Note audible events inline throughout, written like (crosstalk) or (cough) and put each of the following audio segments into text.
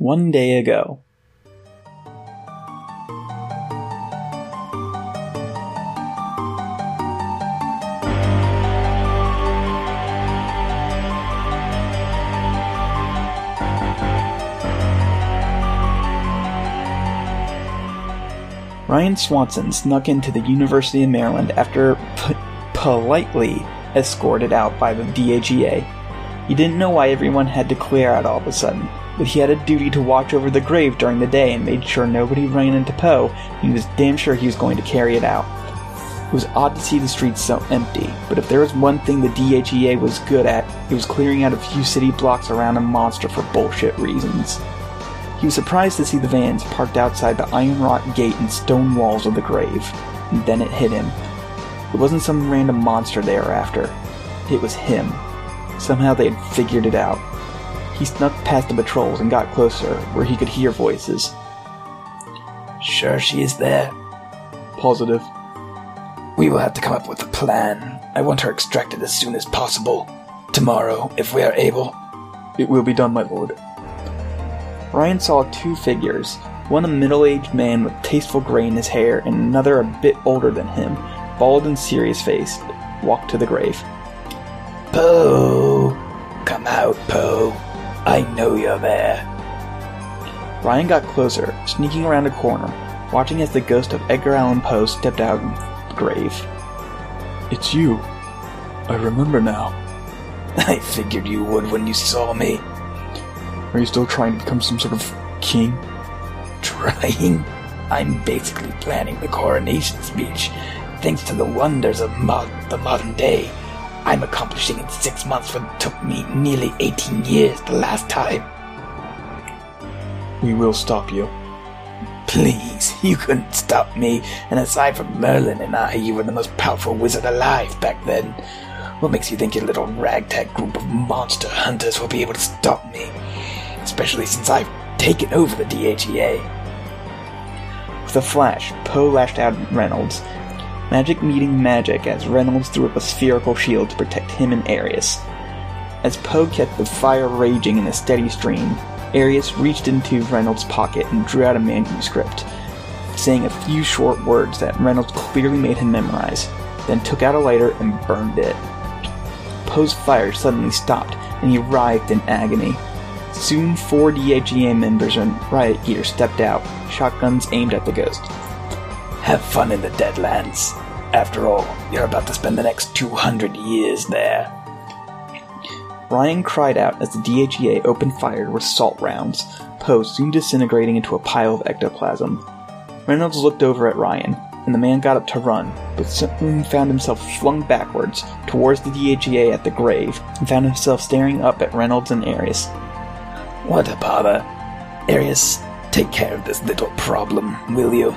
One day ago. Ryan Swanson snuck into the University of Maryland after p- politely escorted out by the DAGA. He didn't know why everyone had to clear out all of a sudden, but he had a duty to watch over the grave during the day and made sure nobody ran into Poe. He was damn sure he was going to carry it out. It was odd to see the streets so empty, but if there was one thing the DHEA was good at, it was clearing out a few city blocks around a monster for bullshit reasons. He was surprised to see the vans parked outside the iron wrought gate and stone walls of the grave, and then it hit him. It wasn't some random monster they were after. It was him. Somehow they had figured it out. He snuck past the patrols and got closer, where he could hear voices. Sure she is there. Positive. We will have to come up with a plan. I want her extracted as soon as possible. Tomorrow, if we are able. It will be done, my lord. Ryan saw two figures, one a middle aged man with tasteful gray in his hair, and another a bit older than him, bald and serious faced, walk to the grave. Poe! Come out, Poe. I know you're there. Ryan got closer, sneaking around a corner, watching as the ghost of Edgar Allan Poe stepped out of the grave. It's you. I remember now. (laughs) I figured you would when you saw me. Are you still trying to become some sort of king? Trying? I'm basically planning the coronation speech. Thanks to the wonders of mod- the modern day, I'm accomplishing in six months what took me nearly 18 years the last time. We will stop you. Please, you couldn't stop me, and aside from Merlin and I, you were the most powerful wizard alive back then. What makes you think your little ragtag group of monster hunters will be able to stop me? Especially since I've taken over the DHEA. With a flash, Poe lashed out at Reynolds, magic meeting magic as Reynolds threw up a spherical shield to protect him and Arius. As Poe kept the fire raging in a steady stream, Arius reached into Reynolds' pocket and drew out a manuscript, saying a few short words that Reynolds clearly made him memorize, then took out a lighter and burned it. Poe's fire suddenly stopped, and he writhed in agony. Soon, four DHEA members in riot gear stepped out, shotguns aimed at the ghost. Have fun in the Deadlands. After all, you're about to spend the next 200 years there. Ryan cried out as the DHEA opened fire with salt rounds, Poe soon disintegrating into a pile of ectoplasm. Reynolds looked over at Ryan, and the man got up to run, but soon found himself flung backwards towards the DHEA at the grave, and found himself staring up at Reynolds and Arius. What a bother. Arius, take care of this little problem, will you?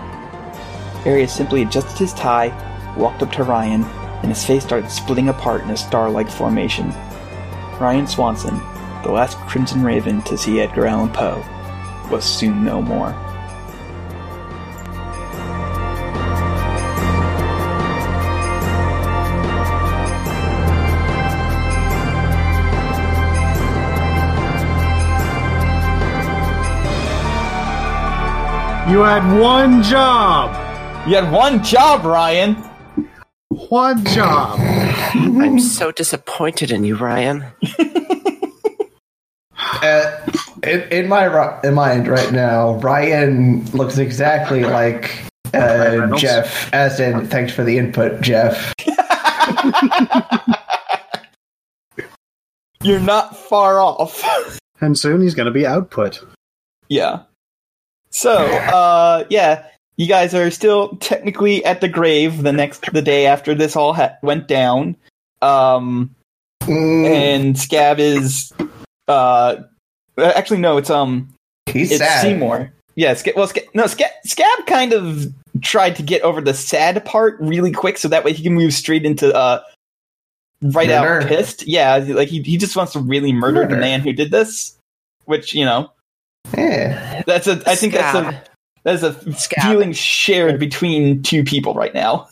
Arius simply adjusted his tie, walked up to Ryan, and his face started splitting apart in a star-like formation. Ryan Swanson, the last Crimson Raven to see Edgar Allan Poe, was soon no more. You had one job. You had one job, Ryan! One job. I'm so disappointed in you, Ryan. (laughs) Uh, in, in my in mind right now, Ryan looks exactly like uh, Jeff. As in, thanks for the input, Jeff. (laughs) You're not far off. And soon he's going to be output. yeah. So, uh, yeah, you guys are still technically at the grave the next, the day after this all ha- went down. Um, Mm, and Scab is, uh, actually, no, it's, um, he's it's sad. Seymour. Yeah, Sca- well, Sca- no, Sca- Scab kind of tried to get over the sad part really quick, so that way he can move straight into uh, right out pissed. Yeah, like he he just wants to really murder, the man who did this. Which you know, Yeah. that's a I think that's a Scab. that's a Scab. feeling shared between two people right now.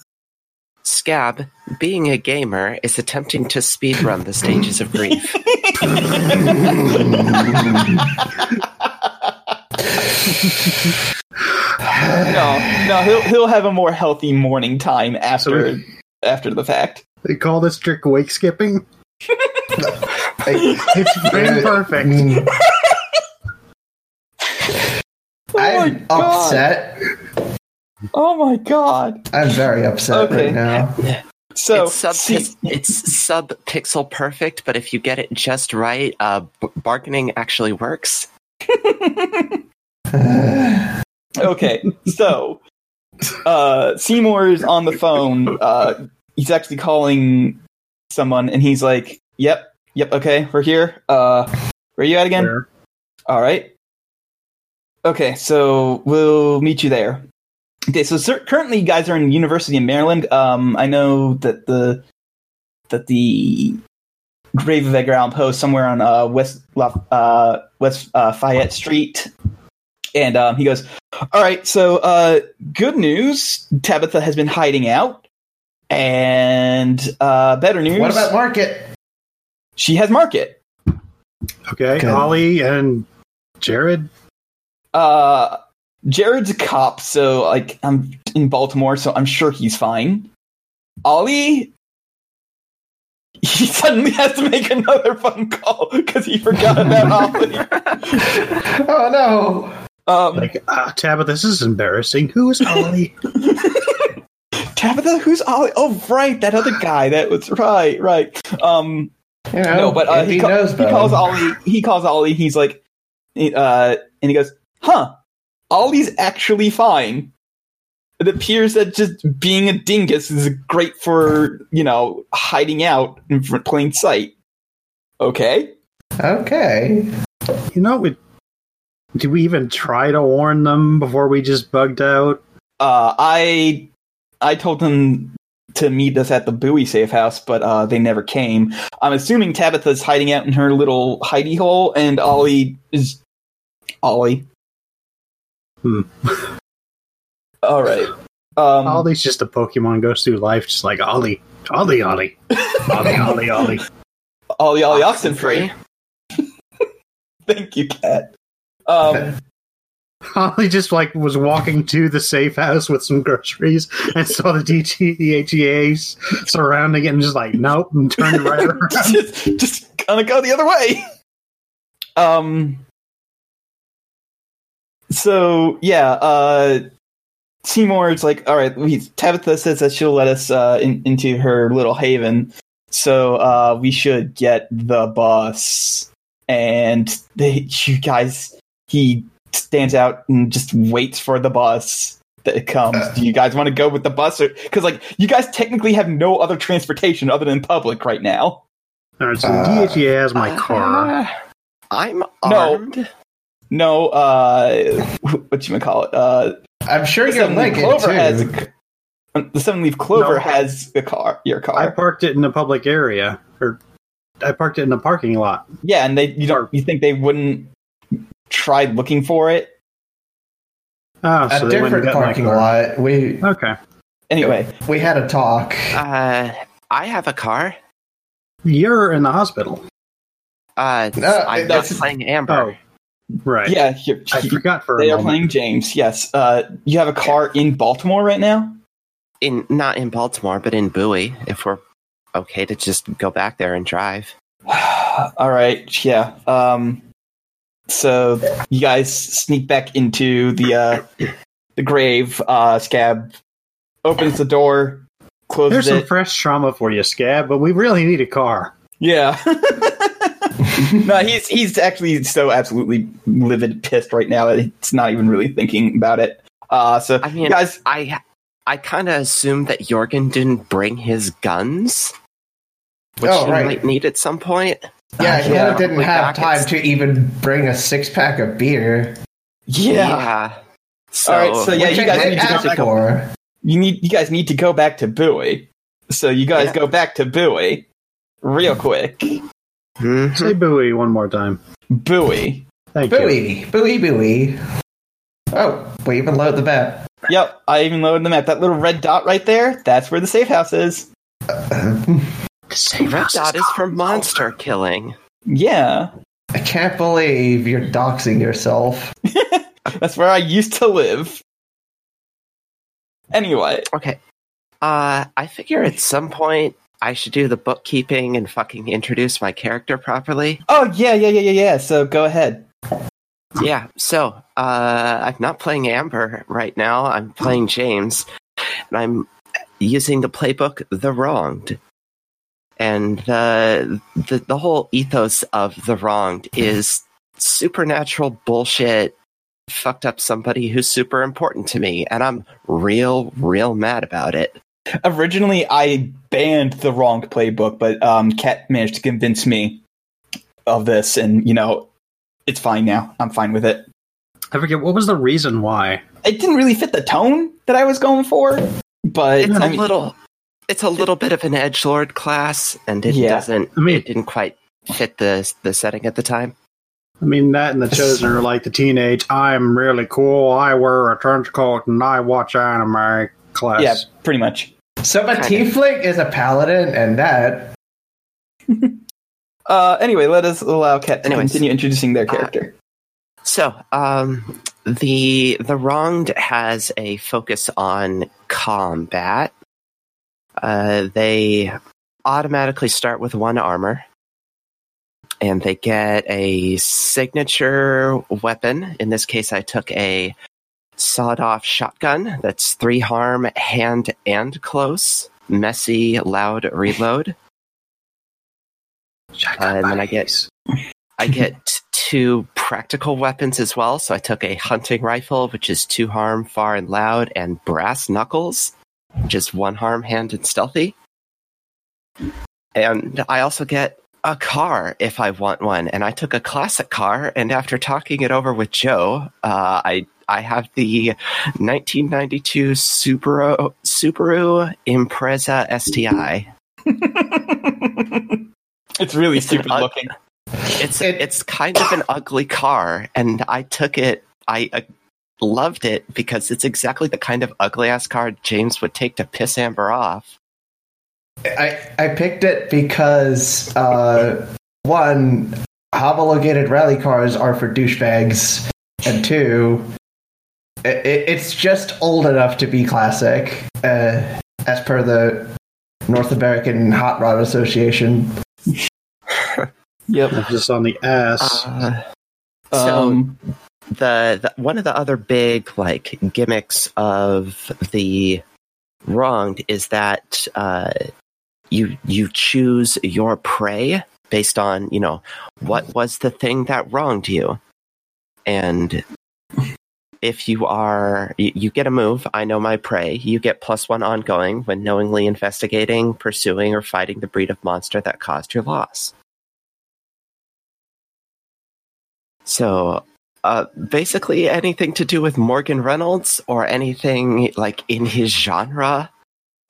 Scab, being a gamer, is attempting to speedrun the stages of grief. (laughs) no, no, he'll he'll have a more healthy mourning time after after the fact. They call this trick wake skipping. (laughs) it's Brain perfect. (laughs) Oh I'm upset. Oh my god! I'm very upset Okay. right now. So it's sub see- it's sub pixel perfect, but if you get it just right, uh, b- bargaining actually works. (laughs) okay, so uh, Seymour is on the phone. Uh, he's actually calling someone, and he's like, "Yep, yep, okay, we're here. Uh, where are you at again? Where? All right. Okay, so we'll meet you there. Okay, so cer- currently you guys are in University of Maryland. Um, I know that the that the grave of Edgar Allan Poe is somewhere on uh, West La- uh, West uh, Fayette Street, and um, he goes, "All right, so uh, good news. Tabitha has been hiding out, and uh, better news. What about Market? she has Market. Okay, Good. Ollie and Jared. Uh, Jared's a cop, so like I'm in Baltimore, so I'm sure he's fine. Ollie, (laughs) he suddenly has to make another phone call because he forgot about (laughs) Ollie. (laughs) Oh no! Um, Like, ah, Tabitha, this is embarrassing. Who is Ollie? Tabitha, who's Ollie? Oh, right, that other guy. That was right, right. Um, You know, no, but uh, he, he ca- knows he calls Ollie. He calls Ollie. He's like, uh, and he goes, "Huh? Ollie's actually fine." It appears that just being a dingus is great for you know hiding out in plain sight. Okay. Okay. You know, we, did we even try to warn them before we just bugged out? Uh, I I told them to meet us at the Bowie safe house, but uh, they never came. I'm assuming Tabitha's hiding out in her little hidey hole, and Ollie is Ollie. Hmm. (laughs) All right. Um, Ollie's just a Pokemon goes through life just like Ollie. Ollie, Ollie. Ollie, Ollie, Ollie. Ollie Ollie Oxenfree. (laughs) Thank you, Kat. Um, (laughs) Ollie just like was walking to the safe house with some groceries and saw the DT, DHEAs surrounding it and just like, nope, and turned it right around. just, just gonna go the other way. Um. So yeah, uh, Seymour's like, all right. We, Tabitha says that she'll let us uh, in, into her little haven, so uh, we should get the bus. And they, you guys, he stands out and just waits for the bus that it comes. Do you guys want to go with the bus, because like you guys technically have no other transportation other than public right now? All right, so Uh, DHEA has my car. Uh, I'm No. armed. No, uh, (laughs) what you call it? Uh, I'm sure the you're seven Lincoln clover too. has a, c- the seven leaf clover No. has the car, your car. I parked it in a public area, or I parked it in a parking lot. yeah, and they you don't you think they wouldn't try looking for it Oh, so a they went and different parking lot. We Okay, anyway? we had a talk. Uh, I have a car. you're in the hospital, Uh, No, I'm not that's- playing Amber. Right? Yeah, you're, I forgot for a they are moment. playing James. Yes, uh, you have a car in Baltimore right now. In not in Baltimore, but in Bowie. If we're okay to just go back there and drive. (sighs) All right, yeah. Um, so you guys sneak back into the uh, (coughs) the grave. Uh, Scab opens the door, closes There's some it. fresh trauma for you, Scab, but we really need a car. Yeah. (laughs) (laughs) no, he's he's actually so absolutely livid, pissed right now that it's not even really thinking about it. Uh, so I mean, you guys, I I kind of assumed that Jorgen didn't bring his guns, which Oh, he might need at some point. Yeah, he Yeah. didn't Like have time to even bring a six pack of beer. yeah, So, All right, so yeah, you guys need to go ask back. You need you guys need to go back to Bowie. So you guys Yeah. go back to Bowie real quick. Mhm. Say buoy one more time. Bowie. Thank you. Buoy, buoy, buoy. Oh, we even load the map. Yep, I even loaded the map. That little red dot right there, that's where the safe house is. Red dot is for monster killing. Yeah. I can't believe you're doxing yourself. (laughs) That's where I used to live. Anyway, Okay. Uh, I figure at some point I should do the bookkeeping and fucking introduce my character properly. oh yeah, yeah, yeah, yeah, yeah. So go ahead. Yeah, so uh, I'm not playing Amber right now. I'm playing James, and I'm using the playbook The Wronged. And uh, the the whole ethos of The Wronged is supernatural bullshit. Fucked up somebody who's super important to me, and I'm real, real mad about it. Originally, I banned the wrong playbook, but um, Kat managed to convince me of this, and you know, it's fine now. I'm fine with it. I forget what was the reason why. It didn't really fit the tone that I was going for, but It's I a mean, little, it's a little bit of an edge lord class, and it Yeah. doesn't. I mean- it didn't quite fit the the setting at the time. I mean, that and the chosen are like the teenage. I'm really cool. I wear a trench coat and I watch anime class. yeah, pretty much. So a Kinda. tiefling is a paladin, and that (laughs) Uh, anyway, let us allow Kat to Anyways. continue introducing their character. So, um, the the wronged has a focus on combat. Uh, they automatically start with one armor, and they get a signature weapon. In this case, I took a sawed-off shotgun. That's three harm, hand and close. Messy, loud reload. Uh, and then I get I get two practical weapons as well. So I took a hunting rifle, which is two harm, far and loud, and brass knuckles, which is one harm, hand and stealthy. And I also get a car if I want one. And I took a classic car, and after talking it over with Joe, uh, I I have the 1992 Subaru Subaru Impreza STI. (laughs) it's really It's stupid ug- looking. It's It- it's kind of an ugly car, and I took it. I uh, loved it because it's exactly the kind of ugly ass car James would take to piss Amber off. I I picked it because uh, one homologated rally cars are for douchebags, and two, it, it, it's just old enough to be classic, uh, as per the North American Hot Rod Association. (laughs) Yep. Just on the ass. Uh, so Um, the, the one of the other big like gimmicks of the wronged is that uh, you you choose your prey based on you know what was the thing that wronged you and if you are you, you get a move i know my prey you get plus one ongoing when knowingly investigating pursuing or fighting the breed of monster that caused your loss so uh, basically anything to do with Morgan Reynolds or anything like in his genre.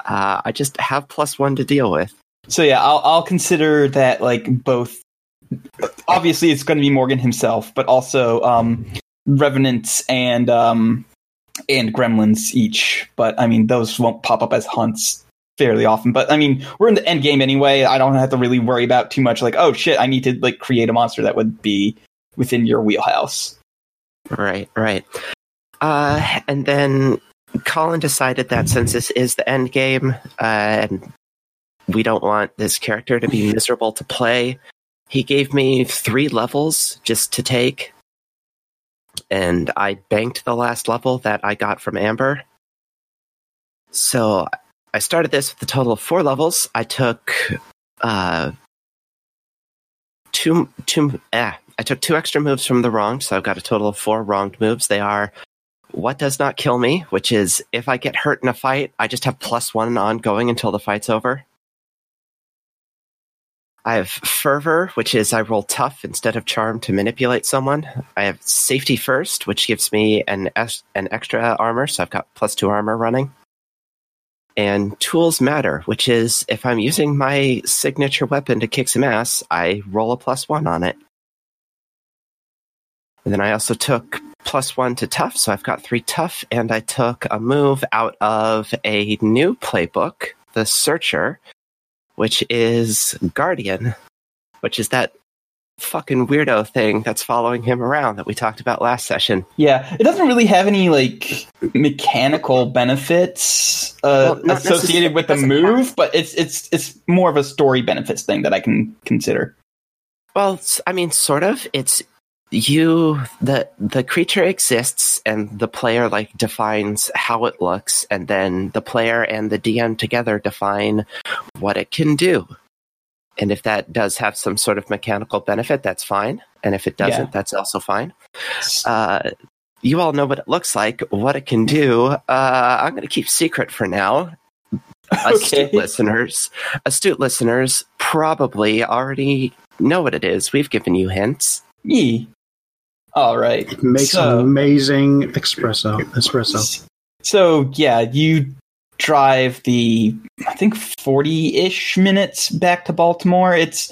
Uh, I just have plus one to deal with. so yeah, I'll I'll consider that like both. Obviously, it's going to be Morgan himself, but also um, Revenants and um, and Gremlins each. But I mean, those won't pop up as hunts fairly often. But I mean, we're in the end game anyway. I don't have to really worry about too much. Like, oh shit, I need to like create a monster that would be within your wheelhouse. Right, right. Uh, and then Colin decided that since this is the end game, uh, and we don't want this character to be miserable to play, he gave me three levels just to take. And I banked the last level that I got from Amber. So I started this with a total of four levels. I took uh, two, two, eh, I took two extra moves from the wronged, so I've got a total of four wronged moves. They are what does not kill me, which is if I get hurt in a fight, I just have plus one ongoing until the fight's over. I have fervor, which is I roll tough instead of charm to manipulate someone. I have safety first, which gives me an an extra armor, so I've got plus two armor running. And tools matter, which is if I'm using my signature weapon to kick some ass, I roll a plus one on it. And then I also took plus one to tough, so I've got three tough, and I took a move out of a new playbook, the Searcher, which is Guardian, which is that fucking weirdo thing that's following him around that we talked about last session. Yeah, it doesn't really have any like mechanical benefits uh, Well, associated with the move, but it's it's it's more of a story benefits thing that I can consider. Well, I mean, sort of. It's you. the The creature exists, and the player like defines how it looks, and then the player and the DM together define what it can do. And if that does have some sort of mechanical benefit, that's fine. And if it doesn't, Yeah. that's also fine. Uh, you all know what it looks like, what it can do. Uh, I'm going to keep secret for now. Astute Okay. listeners, astute listeners probably already know what it is. We've given you hints. Yee. All right. Makes So- amazing espresso. Espresso. So yeah, you drive the I think forty ish minutes back to Baltimore. It's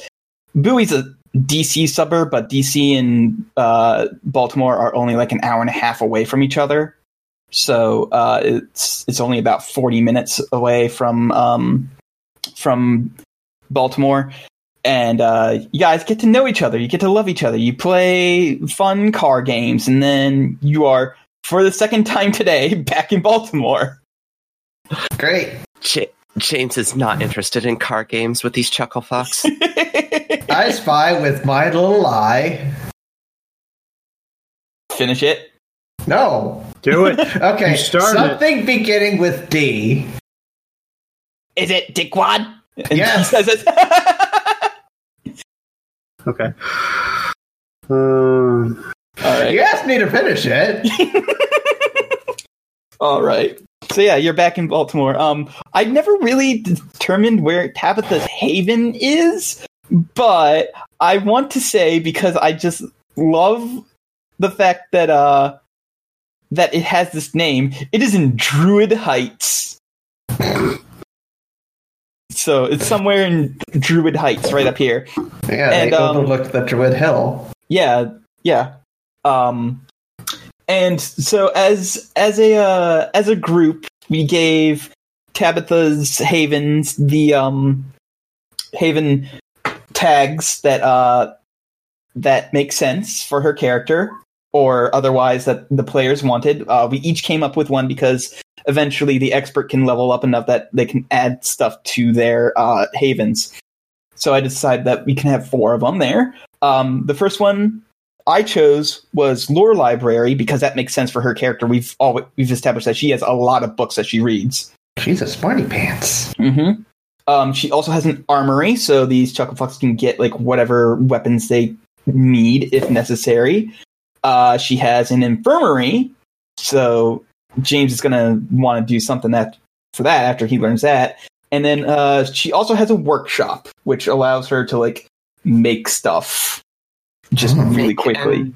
Bowie's a DC suburb, but DC and uh, Baltimore are only like an hour and a half away from each other. So uh, it's it's only about forty minutes away from um, from Baltimore. And uh, you guys get to know each other. You get to love each other. You play fun car games, and then you are for the second time today (laughs) back in Baltimore. Great. Ja- James is not interested in car games with these chuckle fucks. (laughs) I spy with my little eye. Finish it. No. Do it. (laughs) Okay. You started it. Something beginning with D. Is it Dickwad? And Yes. He says it. Okay. Um, All right. You asked me to finish it. (laughs) All right. So yeah, you're back in Baltimore. Um, I never really determined where Tabitha's Haven is, but I want to say because I just love the fact that uh that it has this name. It is in Druid Heights. So it's somewhere in Druid Heights, right up here. Yeah, And, they um, overlooked the Druid Hill. Yeah, yeah. Um, and so as as a uh, as a group, we gave Tabitha's Havens the um Haven tags that uh that make sense for her character or otherwise that the players wanted. Uh, we each came up with one because eventually the expert can level up enough that they can add stuff to their uh, havens. So I decided that we can have four of them there. Um, the first one I chose was Lore Library because that makes sense for her character. We've always, we've established that she has a lot of books that she reads. She's a smarty pants. Mm-hmm. Um, she also has an armory, so these Chucklefucks can get like whatever weapons they need if necessary. Uh, she has an infirmary, so James is gonna want to do something that for that after he learns that. And then uh, she also has a workshop, which allows her to like make stuff just Hmm. really Make quickly. and-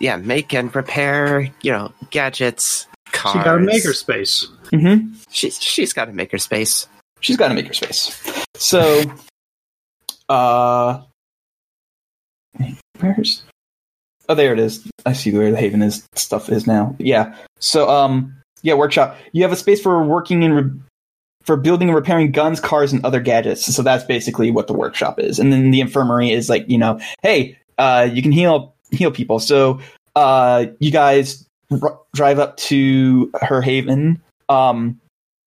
yeah, make and repair, you know, gadgets, cars. she got a makerspace. Mm-hmm. She's she's got a makerspace. She's got a makerspace. So, (laughs) uh, where's? Oh, there it is. I see where the Haven is stuff is now. Yeah. So, um, yeah, workshop. You have a space for working and re- for building and repairing guns, cars, and other gadgets. So that's basically what the workshop is. And then the infirmary is like, you know, hey, uh, you can heal heal people. So, uh, you guys r- drive up to her Haven. Um,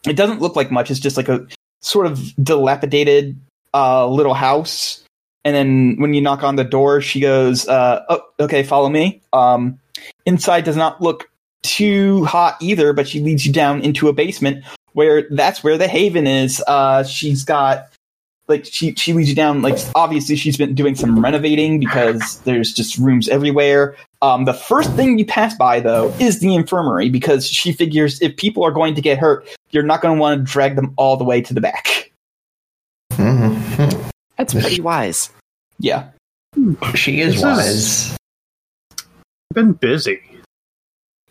it doesn't look like much. It's just like a sort of dilapidated uh, little house. And then when you knock on the door, she goes, uh, "Oh, okay, follow me." Um, inside does not look too hot either, but she leads you down into a basement where that's where the haven is. Uh, she's got like she she leads you down. Like obviously she's been doing some renovating because there's just rooms everywhere. Um, the first thing you pass by though is the infirmary because she figures if people are going to get hurt, you're not going to want to drag them all the way to the back. Mhm. That's pretty (laughs) wise. Yeah. She is This is- wise. Been busy.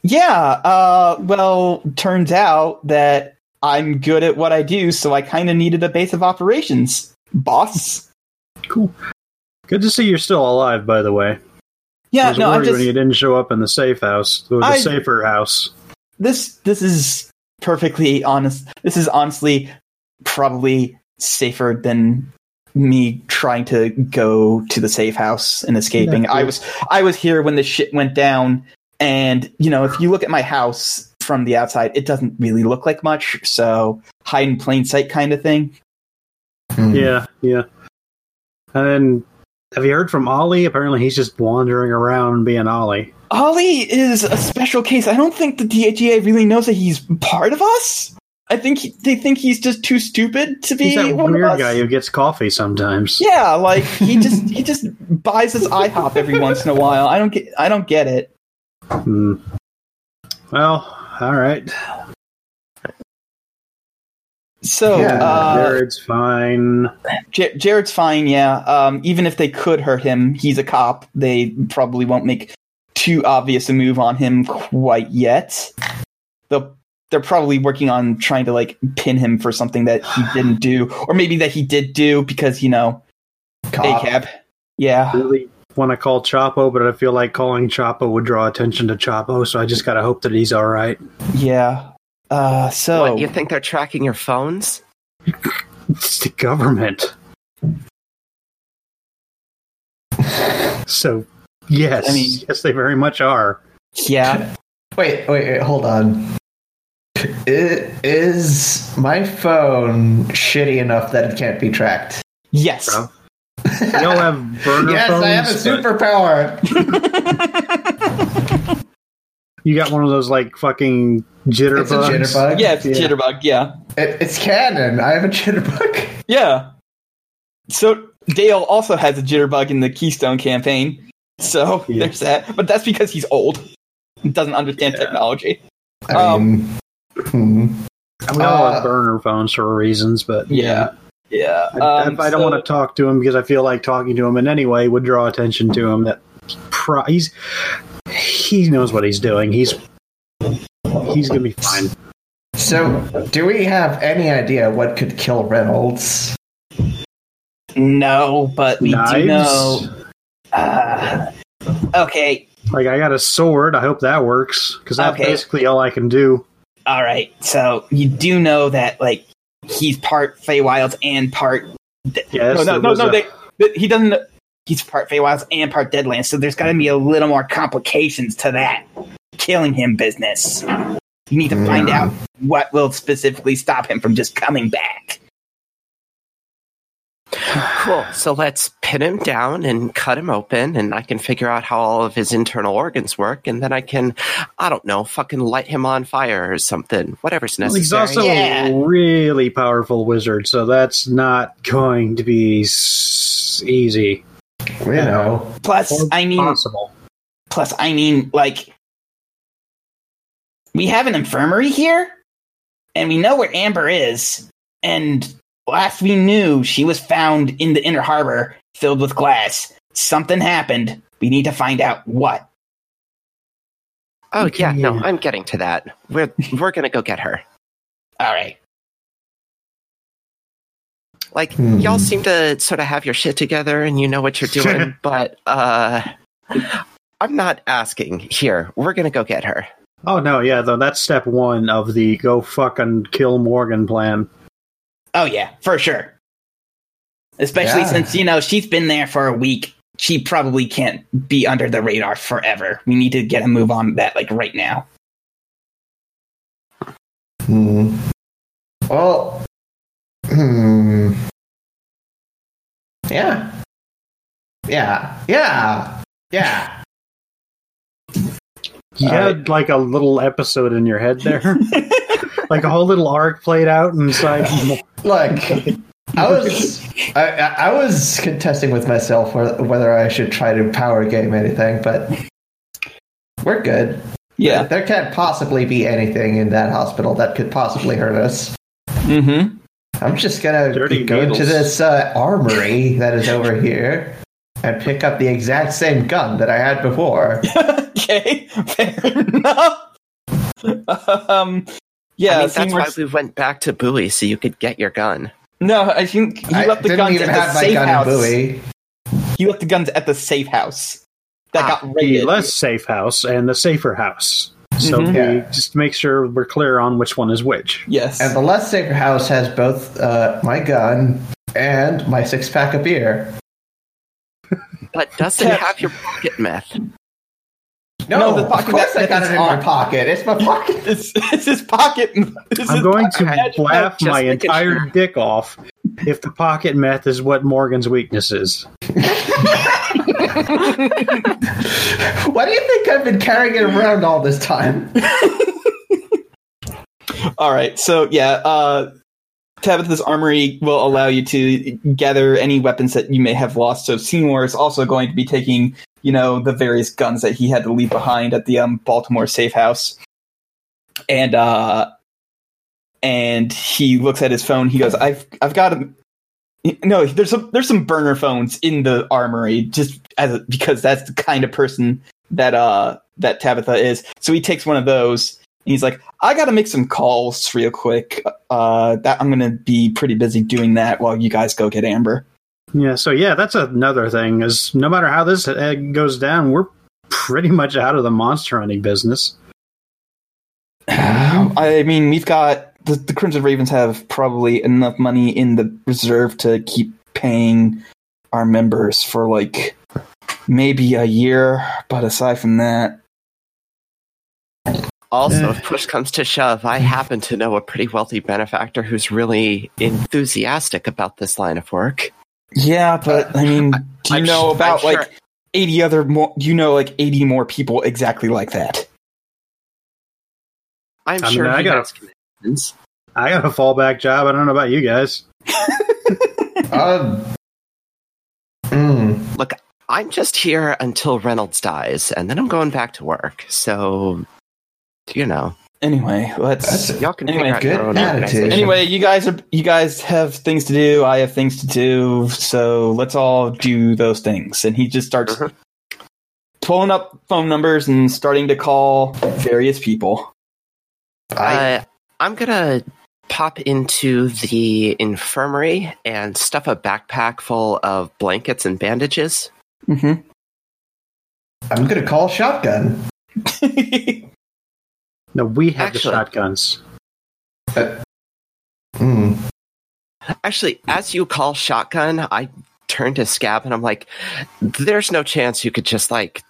Yeah, uh, well, turns out that I'm good at what I do, so I kind of needed a base of operations, boss. Cool. Good to see you're still alive, by the way. I Yeah, was no, I'm worried just when you didn't show up in the safe house, or the I- safer house. this. This is perfectly honest. This is honestly probably safer than me trying to go to the safe house and escaping. Yeah. I was I was here when the shit went down, and you know if you look at my house from the outside, it doesn't really look like much. So hide in plain sight kind of thing. Hmm. Yeah, yeah. And then, have you heard from Ollie? Apparently, he's just wandering around being Ollie. Ollie is a special case. I don't think the DHEA really knows that he's part of us. I think he, they think he's just too stupid to be He's that one weird of us. guy who gets coffee sometimes. Yeah, like he just (laughs) he just buys his IHOP every once in a while. I don't get I don't get it. Hmm. Well, all right. So Yeah, uh, Jared's fine. J- Jared's fine. Yeah. Um, even if they could hurt him, he's a cop. They probably won't make too obvious a move on him quite yet. They'll, they're probably working on trying to like pin him for something that he didn't do, or maybe that he did do because you know Cop. ACAB. Yeah. Really want to call Chapo, but I feel like calling Chapo would draw attention to Chapo, so I just gotta hope that he's all right. Yeah. Uh, so What, you think they're tracking your phones? It's the government. So, yes, I mean- yes, they very much are. yeah. Wait, wait, wait, hold on. I- Is my phone shitty enough that it can't be tracked? Yes. Bro. (laughs) We all have burner yes, phones. I have a but superpower. (laughs) You got one of those like fucking jitterbugs. It's a jitterbug. Yeah, it's Yeah. Jitterbug. Yeah. It, it's canon. I have a jitterbug. (laughs) Yeah. So Dale also has a jitterbug in the Keystone campaign. So Yeah. there's that. But that's because he's old. He doesn't understand Yeah. technology. I Um, mean, hmm. We all Uh, have burner phones for reasons, but Yeah. Yeah. I, Um, I don't so- want to talk to him because I feel like talking to him in any way would draw attention to him. That pro- he's he knows what he's doing. He's he's gonna be fine. So, do we have any idea what could kill Reynolds? No, but we Knives. do know. Uh, okay. Like I got a sword. I hope that works because that's Okay. basically all I can do. All right. So you do know that, like, he's part Feywilds and part. Yes, no, no, no, no. a- They, they- he doesn't. He's part Feywilds and part Deadlands, so there's got to be a little more complications to that killing him business. You need to find Yeah. out what will specifically stop him from just coming back. Cool. So let's pin him down and cut him open, and I can figure out how all of his internal organs work, and then I can, I don't know, fucking light him on fire or something. Whatever's Well, necessary. he's also Yeah. a really powerful wizard, so that's not going to be s- easy You know, Plus, I mean, possible. plus, I mean, like, we have an infirmary here, and we know where Amber is. And last we knew, she was found in the inner harbor, filled with glass. Something happened. We need to find out what. oh yeah, no, I'm getting to that. We're (laughs) we're gonna go get her. All right. Like Hmm. y'all seem to sort of have your shit together and you know what you're doing, (laughs) but uh, I'm not asking. Here, we're gonna go get her. Oh no, yeah, though that's step one of the go fucking kill Morgan plan. Oh yeah, for sure. Especially Yeah. since you know she's been there for a week. She probably can't be under the radar forever. We need to get a move on that like right now. Hmm. Well, hmm. Yeah. Yeah. Yeah. Yeah. You All had like a little episode in your head there, (laughs) like a whole little arc played out inside. (laughs) Look, I was I, I I was contesting with myself whether, whether I should try to power game anything, but we're good. Yeah. There can't possibly be anything in that hospital that could possibly hurt us. Mm-hmm. I'm just gonna Dirty go needles. to this uh, armory that is over here and pick up the exact same gun that I had before. (laughs) okay, fair enough. (laughs) um, yeah, I mean, that's seems why we went back to Bowie so you could get your gun. no, I think he I left the didn't guns at the safe gun house. in Bowie. He left the guns at the safe house that Ah, got the less safe house and the safer house. So Mhm. we Yeah. just make sure we're clear on which one is which. yes. And the less safer house has both uh, my gun and my six pack of beer. But doesn't have your pocket meth. No, No, the pocket course I meth got is it in my on. pocket. It's my pocket. (laughs) It's, it's his pocket. (laughs) It's I'm his going pocket to meth. laugh my entire sure. dick off if the pocket meth is what Morgan's weakness is. (laughs) Why do you think I've been carrying it around all this time? All right, so yeah, uh, Tabitha's armory will allow you to gather any weapons that you may have lost. So Seymour is also going to be taking, you know, the various guns that he had to leave behind at the um, Baltimore safe house, and uh, and he looks at his phone. He goes, "I've I've got a." No, there's some there's some burner phones in the armory just as a, because that's the kind of person that uh that Tabitha is. So he takes one of those and he's like, I got to make some calls real quick. Uh, that I'm gonna be pretty busy doing that while you guys go get Amber. Yeah, so yeah, that's another thing. Is no matter how this goes down, we're pretty much out of the monster hunting business. I mean, we've got the, the Crimson Ravens have probably enough money in the reserve to keep paying our members for like maybe a year. But aside from that, Also, if push comes to shove, I happen to know a pretty wealthy benefactor who's really enthusiastic about this line of work. Yeah. But I mean, do you I'm know su- about I'm like eighty other more? Do you know like eighty more people exactly like that? I'm I mean, sure I gotta- has connections. I got a fallback job. I don't know about you guys. Um, (laughs) mm, Look, I'm just here until Reynolds dies, and then I'm going back to work. So, you know, Anyway, let's. that's y'all can Anyway, figure out good your own attitude. Anyway, you guys are you guys have things to do. I have things to do. So let's all do those things. And he just starts Mhm. pulling up phone numbers and starting to call various people. I, Uh, I'm gonna pop into the infirmary and stuff a backpack full of blankets and bandages. hmm I'm gonna call shotgun. (laughs) No, we have Actually- the shotguns. Mm. Actually, as you call shotgun, I turn to Scab and I'm like, "There's no chance you could just like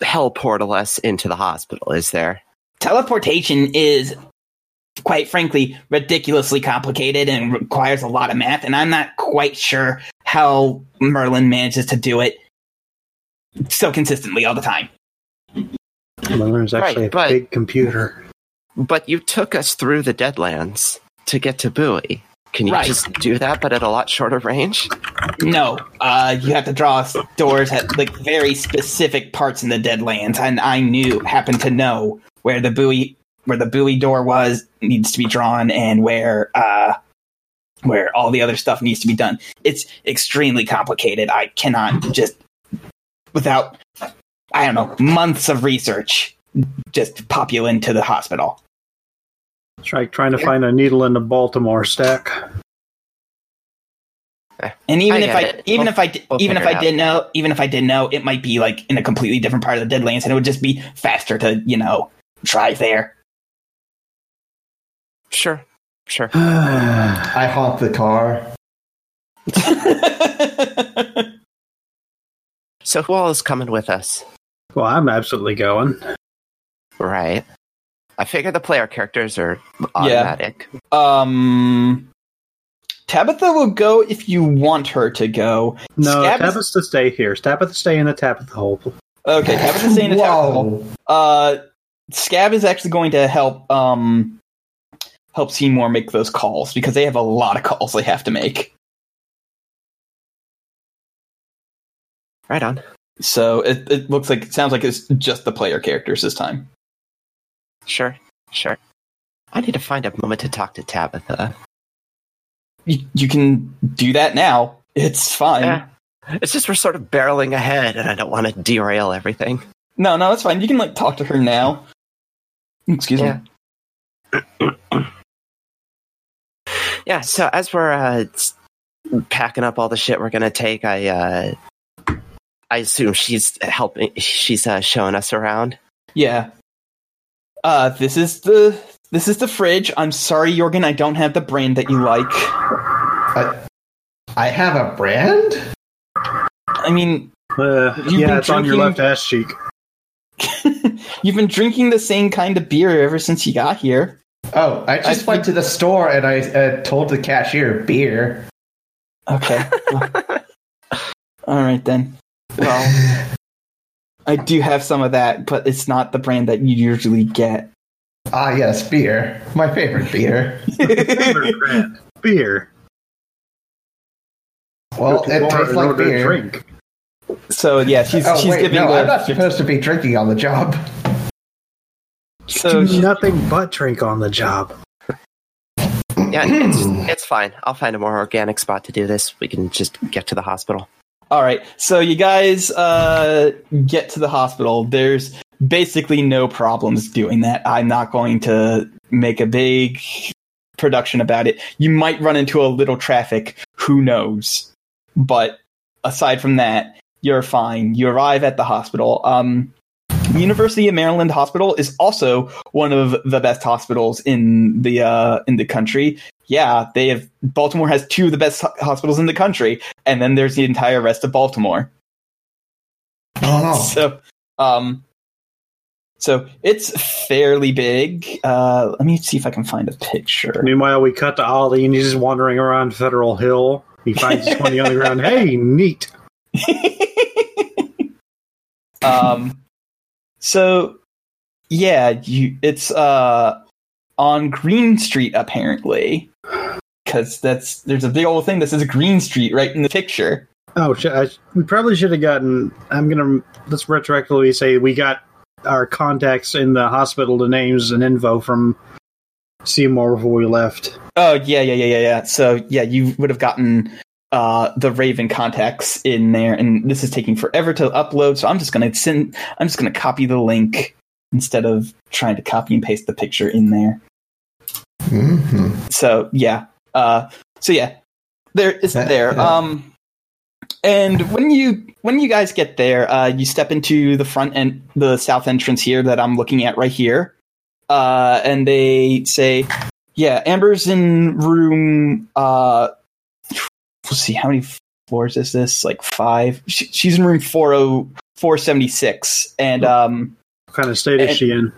hell portal us into the hospital, is there?" teleportation is quite frankly ridiculously complicated and requires a lot of math and i'm not quite sure how merlin manages to do it so consistently all the time Well, there's actually Right, a but- big computer. But you took us through the Deadlands to get to Bowie. Can you Right. just do that, but at a lot shorter range? no uh, you have to draw doors at like very specific parts in the deadlands and i knew happened to know where the Bowie where the Bowie door was needs to be drawn and where uh where all the other stuff needs to be done it's extremely complicated i cannot just without i don't know months of research just pop you into the hospital It's like trying to find a needle in the Baltimore stack. And even I if I, it. even We'll- if I, we'll even if I it did know, even if I didn't know, it might be like in a completely different part of the Deadlands, and it would just be faster to, you know, drive there. Sure, sure. (sighs) I honk the car. (laughs) (laughs) So who all is coming with us? Well, I'm absolutely going. Right. I figure the player characters are automatic. um, Tabitha will go if you want her to go. No, Scab is- Tabitha stay here. Tabitha stay in the Tabitha hole. Okay, Tabitha's staying in the Tabitha. Whoa. Uh, Scab is actually going to help um help Seymour make those calls because they have a lot of calls they have to make. Right on. So it, it looks like it sounds like it's just the player characters this time. Sure, sure. I need to find a moment to talk to Tabitha. You, you can do that now. It's fine. Yeah. It's just we're sort of barreling ahead, and I don't want to derail everything. No, no, it's fine. You can like talk to her now. Excuse Yeah. me. (clears throat) Yeah. So as we're uh, packing up all the shit we're gonna take, I uh, I assume she's helping. She's uh, showing us around. Yeah. Uh, this is the this is the fridge. I'm sorry, Jorgen, I don't have the brand that you like. I, I have a brand. I mean, Uh, You've yeah, been it's on your left ass cheek. (laughs) you've been drinking the same kind of beer ever since you got here. Oh, I just I- went to the store and I uh, told the cashier beer. Okay. (laughs) All right then. Well, I do have some of that, but it's not the brand that you usually get. Ah, yes, beer. My favorite beer. Favorite (laughs) brand. Beer. Well, If it tastes in like beer. Drink. so yeah, she's Oh she's wait, giving no, the I'm not supposed to be drinking on the job. so Do she- nothing but drink on the job. Yeah, it's, it's fine. I'll find a more organic spot to do this. We can just get to the hospital. All right, so you guys uh, get to the hospital. There's basically no problems doing that. I'm not going to make a big production about it. You might run into a little traffic, who knows? But aside from that, you're fine. You arrive at the hospital. Um, University of Maryland Hospital is also one of the best hospitals in the uh, in the country. Yeah, they have. Baltimore has two of the best hospitals in the country, and then there's the entire rest of Baltimore. Oh, (laughs) So, um, so it's fairly big. Uh, let me see if I can find a picture. Meanwhile, we cut to Ollie and he's just wandering around Federal Hill. He finds his (laughs) 20 on the ground. Hey, neat. (laughs) um, so yeah, you it's uh on Green Street apparently, because that's there's a big old thing that says Green Street right in the picture. Oh, sh- I, we probably should have gotten. I'm gonna let's retroactively say we got our contacts in the hospital, the names and info from Seymour before we left. Oh yeah, yeah, yeah, yeah, yeah. So yeah, you would have gotten uh the Raven contacts in there, and this is taking forever to upload. So I'm just gonna send. I'm just gonna copy the link instead of trying to copy and paste the picture in there. hmm So yeah, uh, so yeah, there it's That- there. yeah. Um, and when you when you guys get there, uh, you step into the front and the south entrance here that I'm looking at right here, uh, and they say, "Yeah, Amber's in room. Uh, let's see, how many floors is this? Like five. She, she's in room four oh four seventy six, and um, What kind of state is she in?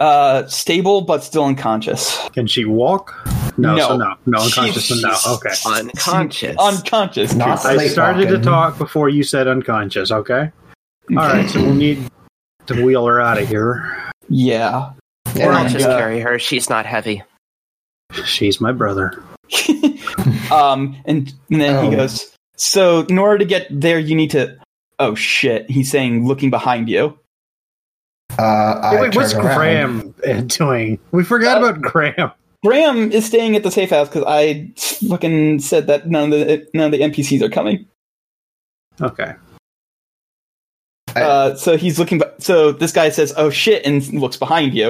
uh, stable but still unconscious. Can she walk? No, No. so no, no unconscious. She's- so no, okay. Unconscious. Unconscious. Not I started to talk before you said unconscious. Okay. All right, so we'll need to wheel her out of here. Yeah. Yeah, I'll just uh, carry her. She's not heavy. She's my brother. (laughs) um, and, and then Oh. he goes, So, in order to get there, you need to. Oh shit! He's saying, looking behind you. uh, I Wait, what's around. Graham uh, doing? We forgot about Graham. Graham is staying at the safe house because I fucking said that none of the none of the NPCs are coming. Okay. I- Uh, so he's looking. So this guy says, "Oh shit!" and looks behind you.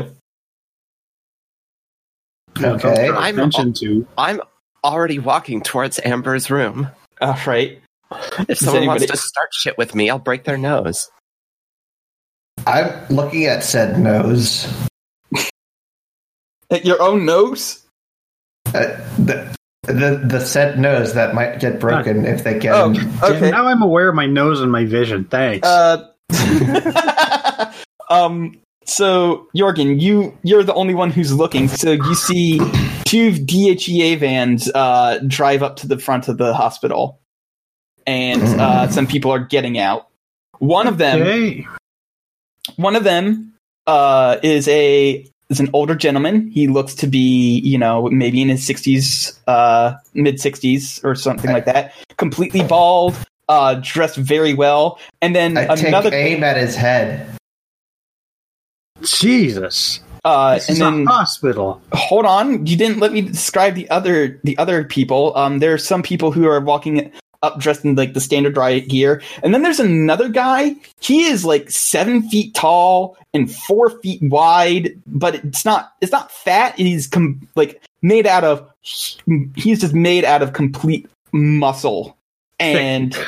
Okay. Don't draw I'm- attention to. I'm already walking towards Amber's room. All right. If someone wants to start shit with me, I'll break their nose. I'm looking at said nose. (laughs) At your own nose. Uh, the, the the said nose that might get broken if they get. Oh, him. okay. Now I'm aware of my nose and my vision. Thanks. Uh, (laughs) um. So Jorgen, you you're the only one who's looking. So you see two DHEA vans uh, drive up to the front of the hospital, and uh, some people are getting out. One of them, okay. one of them, uh, is a is an older gentleman. He looks to be, you know, maybe in his sixties, uh, mid sixties or something like that. Completely bald, uh, dressed very well, and then I take another. aim at his head. Jesus. Uh, This and then a hospital. hold on, you didn't let me describe the other the other people. Um, there are some people who are walking up dressed in like the standard riot gear, and then there's another guy. He is like seven feet tall and four feet wide, but it's not it's not fat. He's com- like made out of he's just made out of complete muscle, and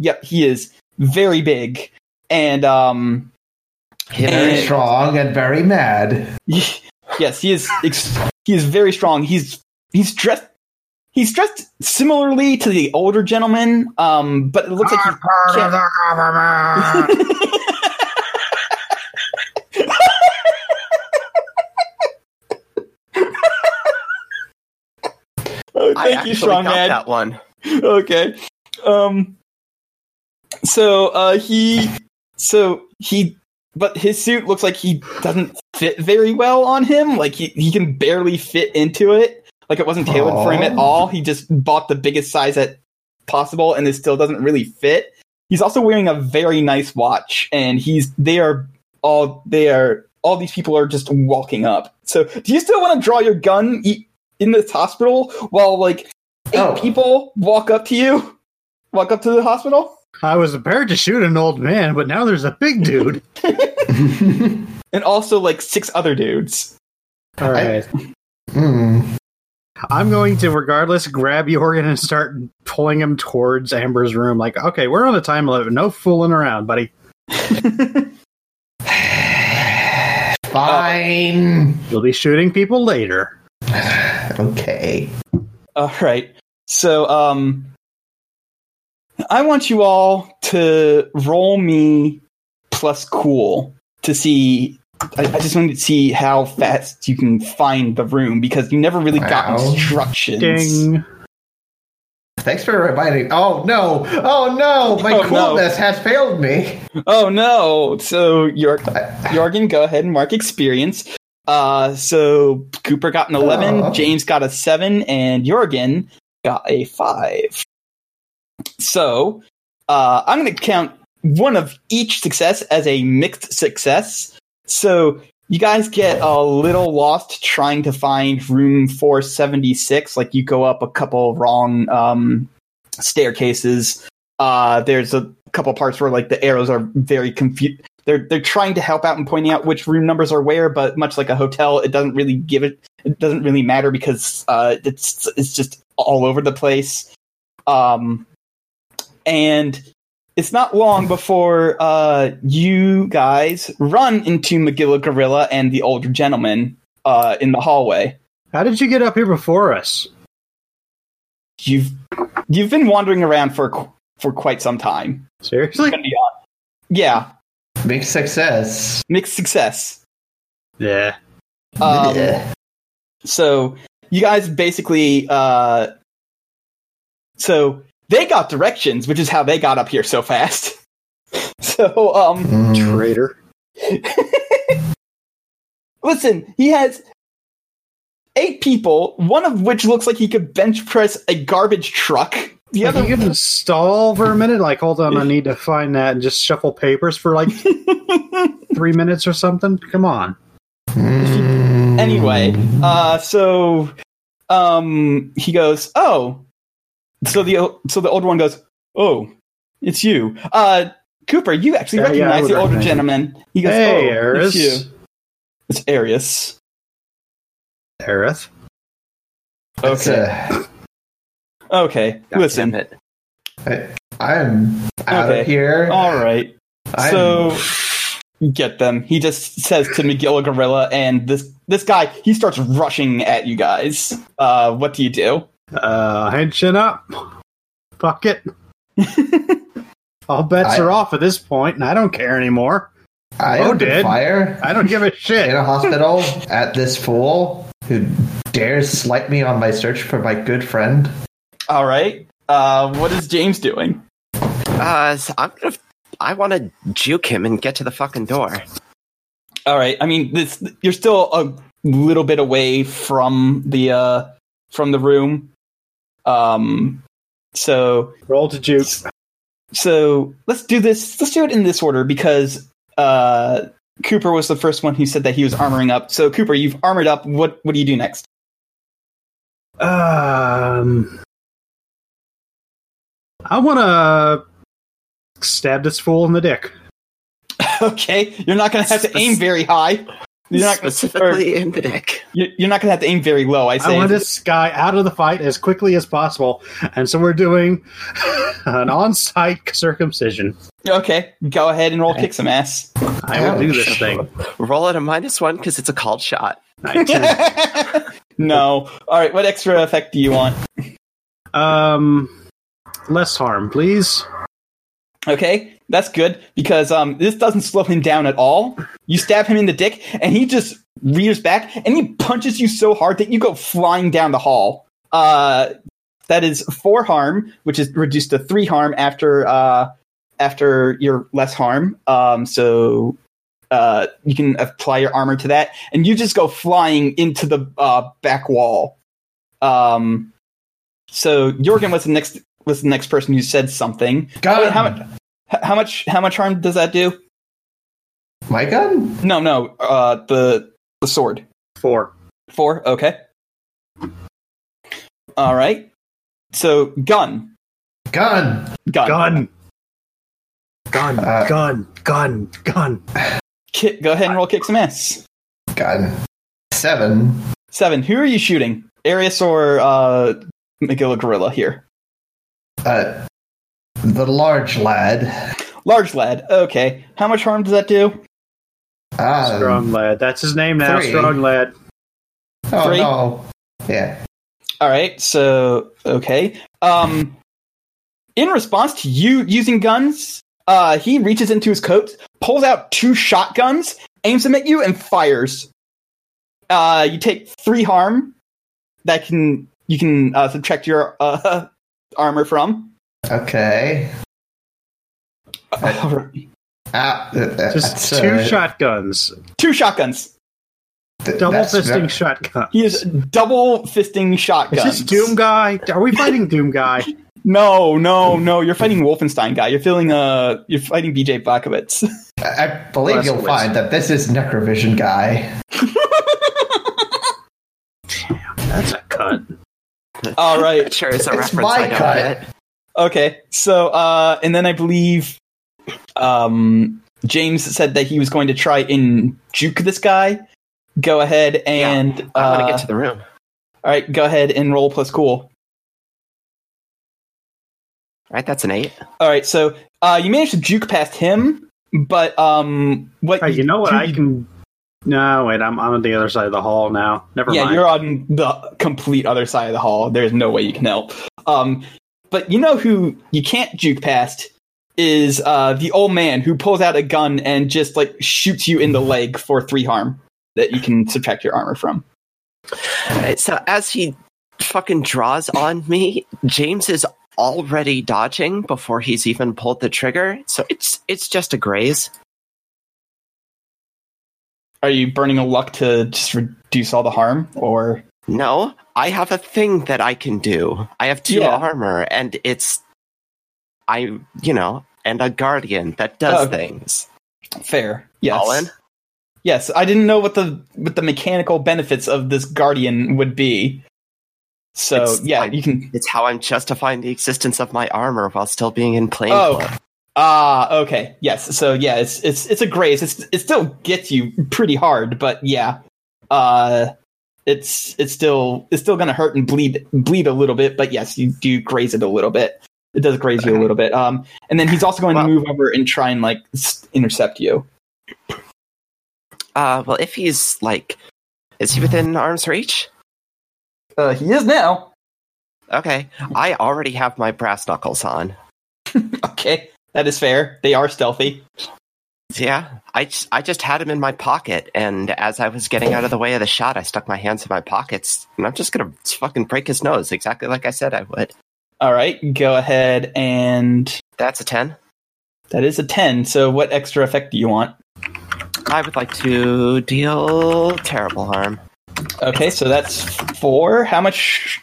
yep, he is very big, and um. Him Very And- strong and very mad. (laughs) yes, he is. Ex- he is very strong. He's he's dressed. he's dressed similarly to the older gentleman, um, but it looks like he's can't- oh, (laughs) I thank you, strong got man. that one. okay. Um so uh he so he but his suit looks like he doesn't fit very well on him. Like he, he can barely fit into it. Like it wasn't tailored for him at all. He just bought the biggest size that possible and it still doesn't really fit. He's also wearing a very nice watch and he's they are all they are all these people are just walking up. So do you still want to draw your gun e- in this hospital while like eight Oh. people walk up to you? Walk up to the hospital? I was prepared to shoot an old man, but now there's a big dude. (laughs) (laughs) And also like six other dudes. All right. Hmm. I'm going to, regardless, grab Jorgen and start pulling him towards Amber's room. Like, okay, we're on a time limit. No fooling around, buddy. (sighs) Fine. You'll be shooting people later. (sighs) Okay. All right. So, um, I want you all to roll me plus cool to see. I, I just wanted to see how fast you can find the room because you never really got Wow. instructions. Ding. Thanks for reminding. Oh no! Oh no! My Oh, no. coolness has failed me. Oh no! So York, Jorgen, go ahead and mark experience. Uh, so Cooper got an eleven, Aw. James got a seven, and Jorgen got a five. So uh, I'm going to count one of each success as a mixed success. So you guys get a little lost trying to find room 476. Like you go up a couple wrong um, staircases. Uh, there's a couple parts where like the arrows are very confused. They're they're trying to help out and pointing out which room numbers are where, but much like a hotel, it doesn't really give it. It doesn't really matter because uh, it's it's just all over the place. Um, and it's not long before uh, you guys run into Magilla Gorilla and the older gentleman uh, in the hallway. How did you get up here before us? You've you've been wandering around for for quite some time. Seriously? Gonna be hon- Yeah, Big success. mixed success. Yeah. Um, Yeah. So you guys basically, uh, so they got directions, which is how they got up here so fast. (laughs) so, um, Mm. Traitor. (laughs) listen, he has eight people, one of which looks like he could bench press a garbage truck. The Like, other, you can stall for a minute. Like, hold on, I need to find that and just shuffle papers for like (laughs) three minutes or something. Come on. Anyway, uh, so, um, he goes, oh, so the so the older one goes, oh, it's you, uh. Cooper, you actually Yeah, yeah, recognize would the older recognize gentleman. He goes, Hey, "Oh, Eris. it's you. It's Arius." Aerith. Okay. uh, Okay. God Listen. damn it. I'm out Okay. of here. All right. I'm- So get them. He just says to McGill Gorilla, and this this guy he starts rushing at you guys. Uh, what do you do? Uh, henching up. Fuck it. (laughs) All bets I- are off at this point, and I don't care anymore. I Oh, did? fire I don't give a shit. in a hospital at this fool who dares slight me on my search for my good friend. All right. Uh, what is James doing? Uh, so I'm gonna. I want to juke him and get to the fucking door. All right. I mean, this you're still a little bit away from the uh from the room. Um. So Roll to juke. so let's do this. Let's do it in this order because uh, Cooper was the first one who said that he was armoring up. So Cooper, you've armored up. What what do you do next? Um, I want to stab this fool in the dick. (laughs) okay, you're not going to have to aim very high. You're not or Specifically in the dick. you're you're not going to have to aim very low. I say. I say. want this guy out of the fight as quickly as possible, and so we're doing (laughs) an on-site circumcision. Okay, go ahead and roll kick some ass. I will do this thing. Roll at a minus one because it's a called shot. (laughs) No. All right. What extra effect do you want? Um, less harm, please. Okay, that's good because um, this doesn't slow him down at all. You stab him in the dick, and he just rears back and he punches you so hard that you go flying down the hall. Uh, that is four harm, which is reduced to three harm after uh, after your less harm. Um, so uh, you can apply your armor to that, and you just go flying into the uh, back wall. Um, so Jorgen was the next was the next person who said something. Gun. Wait, how much? How much? How much harm does that do? My gun? No, no. Uh, the the sword. Four. Four. Okay. All right. So gun, Gun. gun, Gun. Gun. Uh, gun. Gun. Gun. Ki- go ahead and roll kick some ass. Gun. Seven. Seven. Who are you shooting? Arius or uh, Magilla Gorilla here? Uh, the large lad. Large lad. Okay. How much harm does that do? Um, Strong lad. That's his name now. three. Strong lad. Oh Three? no. Yeah. All right. So okay. Um, in response to you using guns, uh, he reaches into his coat, pulls out two shotguns, aims them at you, and fires. Uh, you take three harm. That can you can uh, subtract your uh, armor from. Okay. (laughs) All right. Ah, uh, uh, Just two uh, shotguns. Two shotguns. th- double fisting ve- shotgun. He is double fisting shotgun. Is shotguns. this Doom guy? Are we fighting Doom guy? (laughs) No, no, no. You're fighting Wolfenstein guy. You're feeling uh, you're fighting BJ Blazkowicz. I I believe you'll find that this is Necrovision guy. Damn, That's a cut. (laughs) All right. Sure, is a It's reference my I don't cut. get. Okay. So, uh, and then I believe, um, James said that he was going to try and juke this guy. Go ahead and I want uh, to get to the room. all right. Go ahead and roll plus cool. Right, that's an eight. All right. So, uh, you managed to juke past him, but um, what? Hey, you know what? do- I can. No, wait. I'm, I'm on the other side of the hall now. Never yeah, mind. you're on the complete other side of the hall. There's no way you can help. Um, but you know who you can't juke past is uh, the old man who pulls out a gun and just like shoots you in the (laughs) leg for three harm that you can subtract your armor from. Alright, So as he fucking draws on me, James is already dodging before he's even pulled the trigger. So it's it's just a graze. Are you burning a luck to just reduce all the harm, or No, I have a thing that I can do. I have two Yeah. armor, and it's I, you know, and a guardian that does Oh. things. fair? Yes. All in? Yes, I didn't know what the what the mechanical benefits of this guardian would be. So It's yeah, fine. you can It's how I'm justifying the existence of my armor while still being in plain Oh. clothes. Ah, okay. Yes. So yeah, it's it's it's a graze. It's it still gets you pretty hard, but yeah. Uh it's it's still it's still gonna hurt and bleed bleed a little bit, but yes, you do graze it a little bit. It does graze you a little bit. Um and then he's also going Well- to move over and try and like intercept you. Uh, well, if he's like, is he within arm's reach? Uh he is now. Okay, I already have my brass knuckles on. (laughs) Okay. That is fair. They are stealthy. Yeah, I just, I just had him in my pocket, and as I was getting out of the way of the shot, I stuck my hands in my pockets, and I'm just gonna fucking break his nose, exactly like I said I would. All right, go ahead and That's a ten. that is a 10. So what extra effect do you want? I would like to deal terrible harm. Okay, so that's 4. How much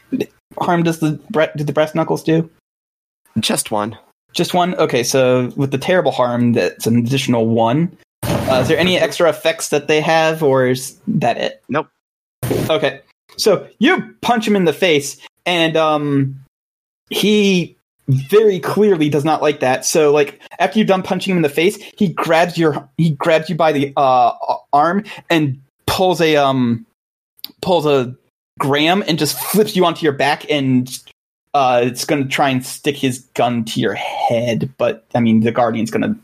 harm does the bre- do the breast knuckles do? Just one. Just one. Okay, so with the terrible harm, that's an additional one. Uh, is there any extra effects that they have, or is that it? Nope. Okay, so you punch him in the face, and um, he very clearly does not like that. So, like after you're done punching him in the face, he grabs your he grabs you by the uh, arm and pulls a um pulls a gram and just flips you onto your back and uh, it's going to try and stick his gun to your head, but I mean, the Guardian's going to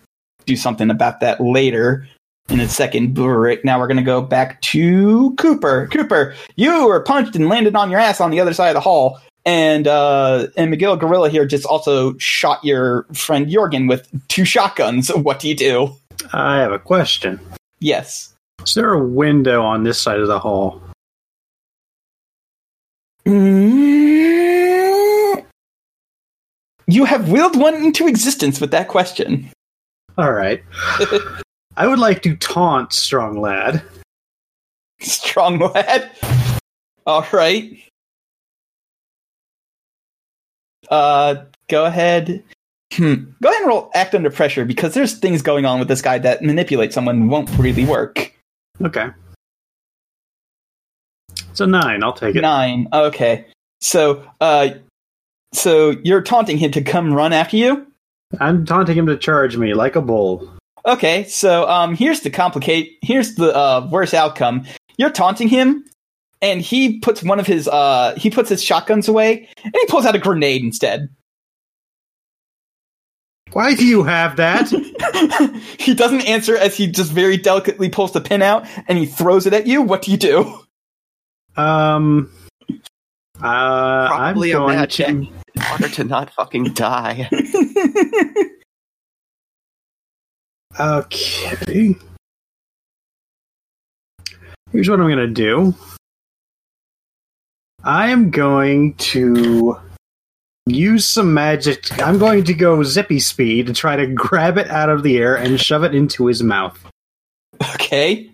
do something about that later in a second. Right now, we're going to go back to Cooper. Cooper, you were punched and landed on your ass on the other side of the hall, and uh, and Miguel Gorilla here just also shot your friend Jorgen with two shotguns. (laughs) What do you do? I have a question. Yes. Is there a window on this side of the hall? You have willed one into existence with that question. All right. (laughs) I would like to taunt Strong Lad. Strong lad. All right. Uh, go ahead. Hmm. Go ahead and roll act under pressure because there's things going on with this guy that manipulate someone won't really work. Okay. It's a nine. I'll take it. Nine. Okay. So, uh, so you're taunting him to come run after you. I'm taunting him to charge me like a bull. Okay. So, um, here's the complicate. Here's the uh, worst outcome. You're taunting him, and he puts one of his uh, he puts his shotguns away, and he pulls out a grenade instead. Why do you have that? (laughs) he doesn't answer as he just very delicately pulls the pin out and he throws it at you. What do you do? um. Uh, Probably I'm a going magic to. In order to not fucking die. (laughs) Okay. Here's what I'm going to do. I am going to use some magic. I'm going to go zippy speed to try to grab it out of the air and shove it into his mouth, okay.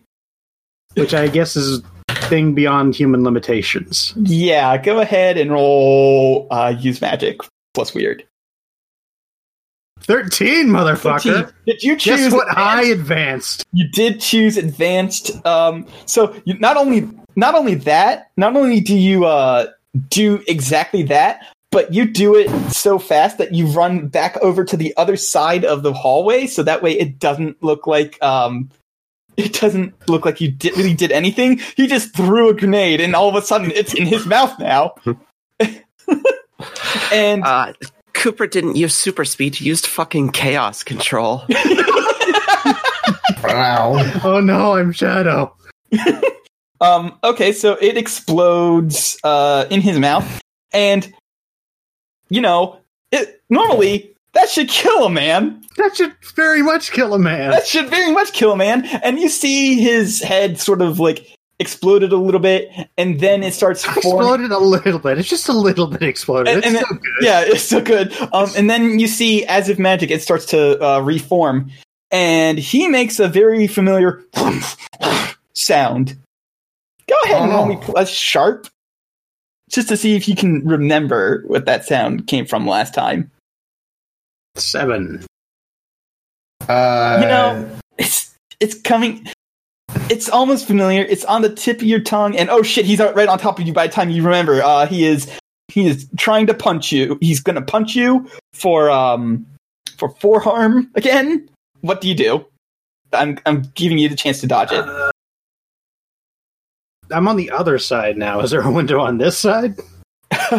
which I guess is a thing beyond human limitations. Yeah, go ahead and roll uh, use magic plus weird. 13, motherfucker. Did you choose Guess what? advanced? I advanced. You did choose advanced. Um, so you not only not only that, not only do you uh, do exactly that, but you do it so fast that you run back over to the other side of the hallway, so that way it doesn't look like um, it doesn't look like you did, really did anything. He just threw a grenade, and all of a sudden it's in his mouth now. (laughs) and Uh, Cooper didn't use super speed; he used fucking chaos control. (laughs) Wow. Oh no, I'm Shadow. Um, okay, so it explodes uh, in his mouth, and you know, it normally that should kill a man. That should very much kill a man. That should very much kill a man. And you see his head sort of like exploded a little bit, and then it starts forming. exploded a little bit. It's just a little bit exploded. And- it's and still then- good. Yeah, it's so good. Um, and then you see, as if magic, it starts to uh, reform, and he makes a very familiar (laughs) sound. Go ahead and roll me Oh. plus sharp, just to see if you can remember what that sound came from last time. Seven. Uh, You know, it's it's coming. It's almost familiar. It's on the tip of your tongue, and oh shit, he's right on top of you. By the time you remember, uh, he is he is trying to punch you. He's gonna punch you for um for forearm again. What do you do? I'm I'm giving you the chance to dodge it. Uh, I'm on the other side now. Is there a window on this side? (laughs)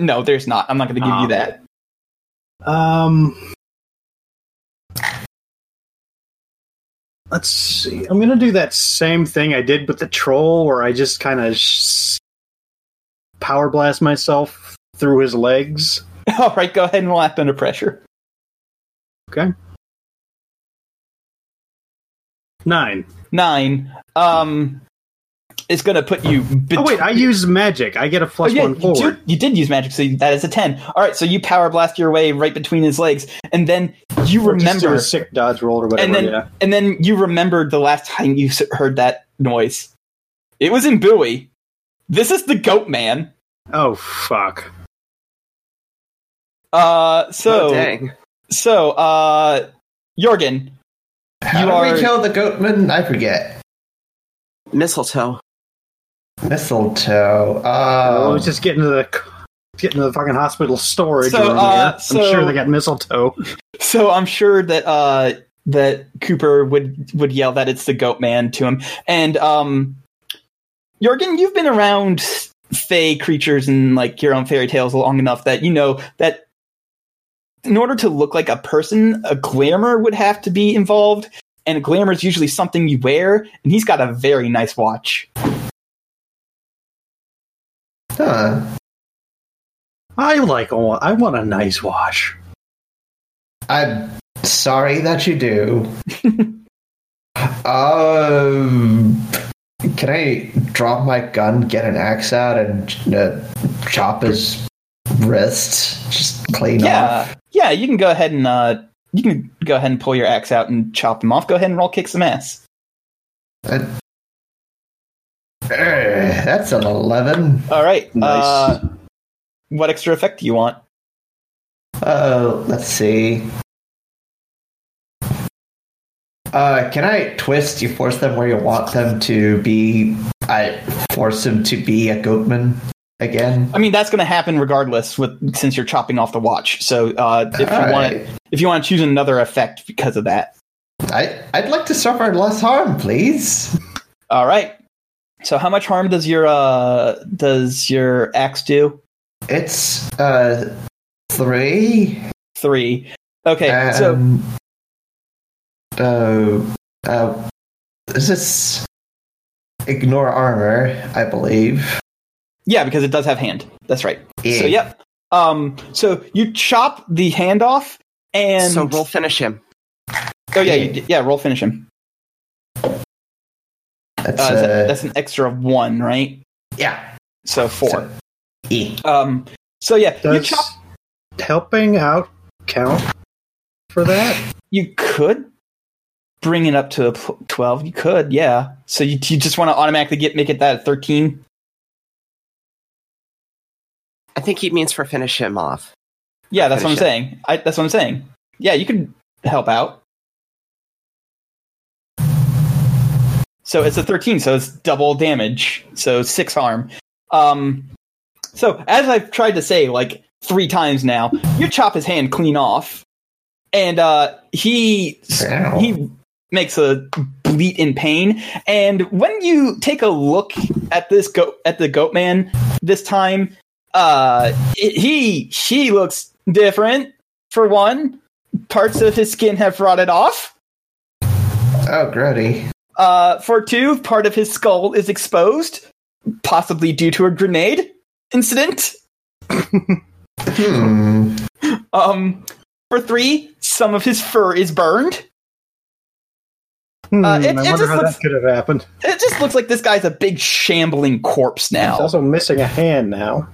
no, there's not. I'm not gonna give Ah. you that. Um. Let's see. I'm gonna do that same thing I did with the troll, where I just kind of sh- power blast myself through his legs. (laughs) All right, go ahead and act under pressure. Okay. Nine. Nine. Um, is gonna put you. Oh wait, I use magic. I get a plus Oh, yeah, one you, forward. do- you did use magic, so that is a 10. All right, so you power blast your way right between his legs, and then you Or just remember, a sick dodge roll or whatever. and then yeah. and then you remembered the last time you heard that noise. It was in Bowie. This is the Goat Man. Oh fuck. Uh, so oh, dang. so uh, Jorgen, how you do are- we kill the goatman? I forget. Mistletoe. Mistletoe. Oh, Uh, let's just get into the get into the fucking hospital storage So, uh, here. I'm sure they got mistletoe. so I'm sure that uh that Cooper would would yell that it's the Goat Man to him, and um, Jorgen, you've been around fey creatures and like your own fairy tales long enough that you know that in order to look like a person, a glamour would have to be involved, and a glamour is usually something you wear, and he's got a very nice watch. Huh. I like. I want a nice wash. I'm sorry that you do. (laughs) um, can I drop my gun, get an axe out, and uh, chop his wrist? Just clean Yeah, off. yeah. You can go ahead and uh, you can go ahead and pull your axe out and chop them off. Go ahead and roll kick some ass. That's an eleven. All right. Nice. Uh, what extra effect do you want? Uh, let's see. Uh, can I twist? You force them where you want them to be. I force them to be a goatman again. I mean, that's going to happen regardless. With since you're chopping off the watch, so uh, if you All want, right. if you want to choose another effect because of that, I I'd like to suffer less harm, please. all right. So, how much harm does your uh does your axe do? It's uh three. Three. Okay. so Um, uh, uh, is this ignore armor? I believe. yeah, because it does have hand. That's right. Yeah. So, yep. Um. So you chop the hand off, and so we'll finish him. oh yeah, you, d- yeah. Roll finish him. That's Uh, uh, that- that's an extra of one, right? yeah. So four. So, E. Um. So yeah, you Does chop. helping out count for that? You could bring it up to a pl- twelve. You could, yeah. So you, you just want to automatically get make it that thirteen. I think he means for finish him off. Yeah, that's what I'm Finish saying. I, that's what I'm saying. Yeah, you could help out. So it's a 13, so it's double damage. So six harm. Um, so as I've tried to say like three times now, you chop his hand clean off, and uh, he Ow. he makes a bleat in pain. And when you take a look at this goat at the goat man this time, uh, it- he he looks different. For one, parts of his skin have rotted off. Oh, grody. Uh, for two, part of his skull is exposed, possibly due to a grenade incident. Hmm. (laughs) Um, for three, some of his fur is burned. Hmm, Uh, it- I it wonder just how looks- that could have happened. It just looks like this guy's a big shambling corpse now. He's also missing a hand now.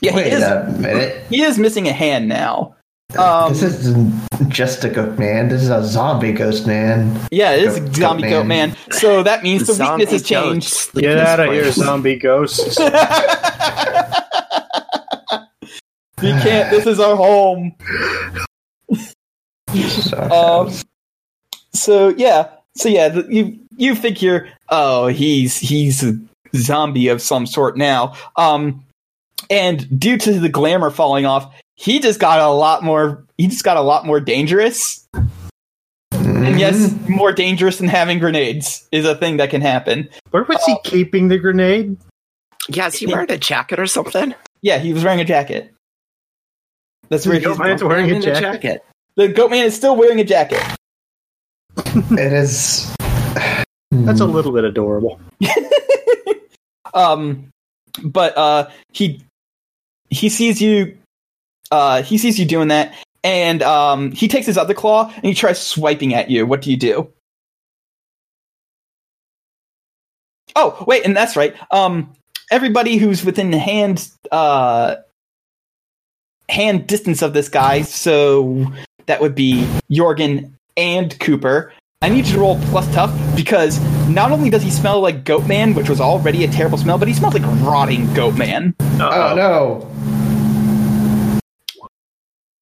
Yeah, he is. a minute. He is missing a hand now. Um, this isn't just a goat man. This is a zombie ghost man. yeah, it is Goat- zombie goat goat man. So that means the Zombie weakness has changed. sleep Get in out of here, zombie ghosts. (laughs) we can't. This is our home. So, Um, so yeah, so yeah, the, you you figure, oh, he's he's a zombie of some sort now. Um, and due to the glamour falling off, he just got a lot more. He just got a lot more dangerous. And yes, more dangerous than having grenades is a thing that can happen. Where was he keeping the grenade? Yeah, is he wearing a jacket or something? Yeah, he was wearing a jacket. That's where The he's. goat man's wearing a In jacket. The goat man is still wearing a jacket. (laughs) it is. That's a little bit adorable. (laughs) um but uh he he sees you uh he sees you doing that and um he takes his other claw and he tries swiping at you. What do you do? Oh wait and that's right. Um everybody who's within the hand uh hand distance of this guy so that would be jorgen and cooper. I need you to roll plus tough because not only does he smell like goat man, which was already a terrible smell, but he smells like rotting goat man. Oh no!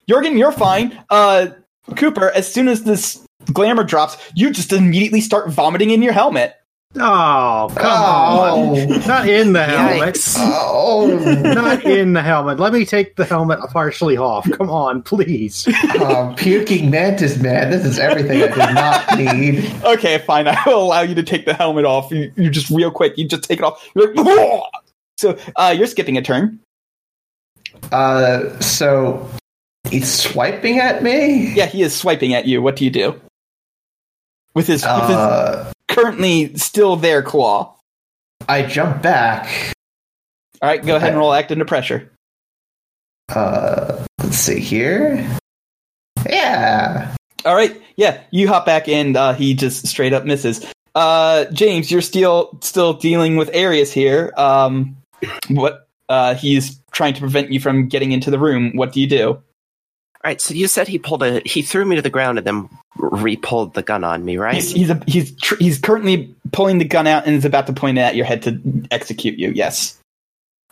Jorgen, you're fine. Uh, Cooper, as soon as this glamour drops, you just immediately start vomiting in your helmet. Oh, come Oh. on. Not in the helmet. Yikes. Oh, Not in the helmet. Let me take the helmet partially off. Come on, please. um, puking mantis man. This is everything I did not need. Okay, fine. (laughs) I will allow you to take the helmet off. You, you just real quick. You just take it off. You're like, "Whoa!" so uh, you're skipping a turn. Uh, so he's swiping at me. Yeah, he is swiping at you. What do you do? With his, with his Uh, currently still there claw. I jump back. All right, go ahead and roll act under pressure. Uh, let's see here. Yeah. All right, yeah, you hop back in. Uh, he just straight up misses. Uh, James, you're still still dealing with Arius here. Um, what? Uh, he's trying to prevent you from getting into the room. What do you do? All right, so you said he pulled a he threw me to the ground and then re-pulled the gun on me, right? He's he's a, he's tr- he's currently pulling the gun out and is about to point it at your head to execute you. Yes.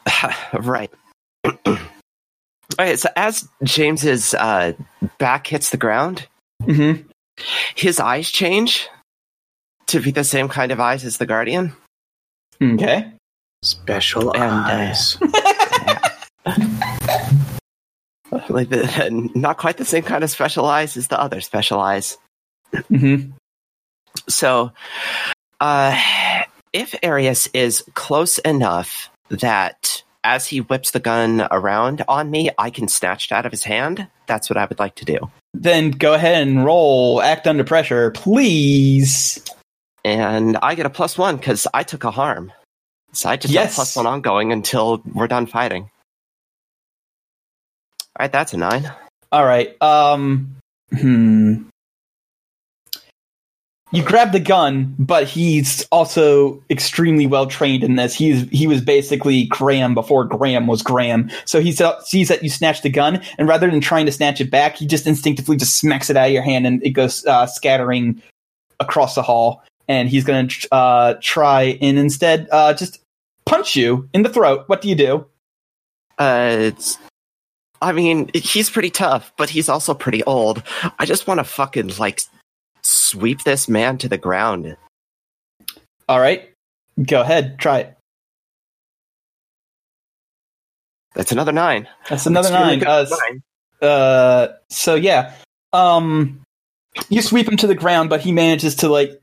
(laughs) right. (clears throat) okay, so as James's uh, back hits the ground, Mm-hmm. his eyes change to be the same kind of eyes as the Guardian. Okay. Special And, uh, eyes. (laughs) (laughs) Like the, not quite the same kind of special eyes as the other special eyes. Mm-hmm. So, uh, if Arius is close enough that as he whips the gun around on me, I can snatch it out of his hand, that's what I would like to do. Then go ahead and roll. Act under pressure, please. And I get a plus one because I took a harm. So I just have plus one ongoing until we're done fighting. All right, that's a nine. All right. Um. Hmm. You grab the gun, but he's also extremely well trained in this. He's he was basically Graham before Graham was Graham. So he se- sees that you snatch the gun, and rather than trying to snatch it back, he just instinctively just smacks it out of your hand, and it goes uh, scattering across the hall. And he's gonna uh, try and instead uh, just punch you in the throat. What do you do? Uh, it's, I mean, he's pretty tough, but he's also pretty old. I just want to fucking like sweep this man to the ground. All right, go ahead, try it. That's another nine. That's another Extremely nine. good Uh, nine. uh so yeah um you sweep him to the ground but he manages to like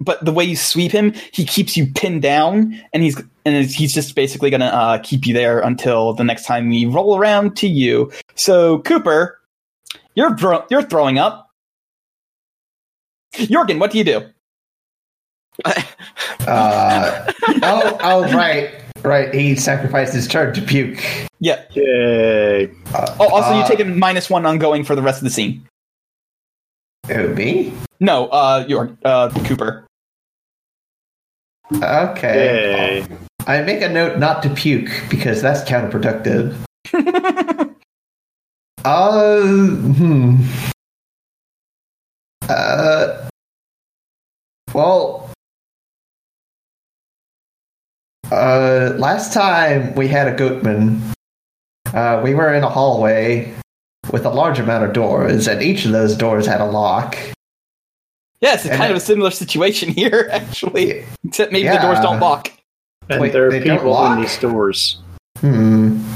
but the way you sweep him he keeps you pinned down and he's and he's just basically gonna uh keep you there until the next time we roll around to you so cooper you're thro- you're throwing up jorgen what do you do (laughs) Uh, oh, oh, right, right. He sacrificed his turn to puke. yeah Yay. Uh, oh also uh, you take a minus one ongoing for the rest of the scene Who, me? no uh your uh cooper Okay. Yay. I make a note not to puke because that's counterproductive. (laughs) Uh, hmm. Uh, well, uh, last time we had a goatman, uh, we were in a hallway with a large amount of doors, and each of those doors had a lock. yes it's And kind of a similar situation (laughs) here actually except maybe the doors don't lock And Wait, there are people lock? in these doors. Hmm.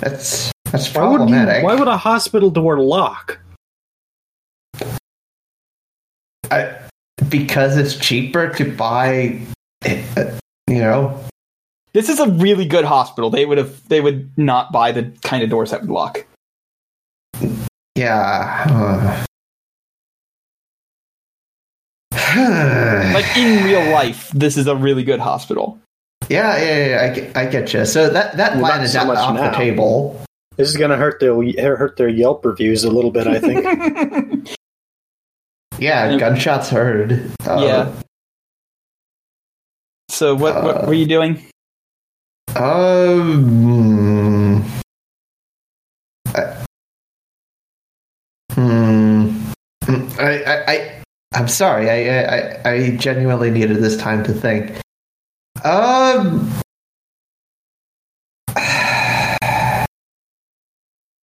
That's that's Why would, you, problematic. why would a hospital door lock? I, because it's cheaper to buy, uh, you know. This is a really good hospital. They would have they would not buy the kind of doors that would lock. Yeah. uh. (sighs) Like in real life, this is a really good hospital. yeah, yeah, yeah, I get, I get you. So that that Well, plan not is so out much off now. the table. This is going to hurt their hurt their Yelp reviews a little bit, I think. (laughs) Yeah, Yeah. gunshots heard. Uh, yeah. So what what Uh, were you doing? Um. I, I, I, I'm sorry. I, I, I genuinely needed this time to think. Um. (sighs)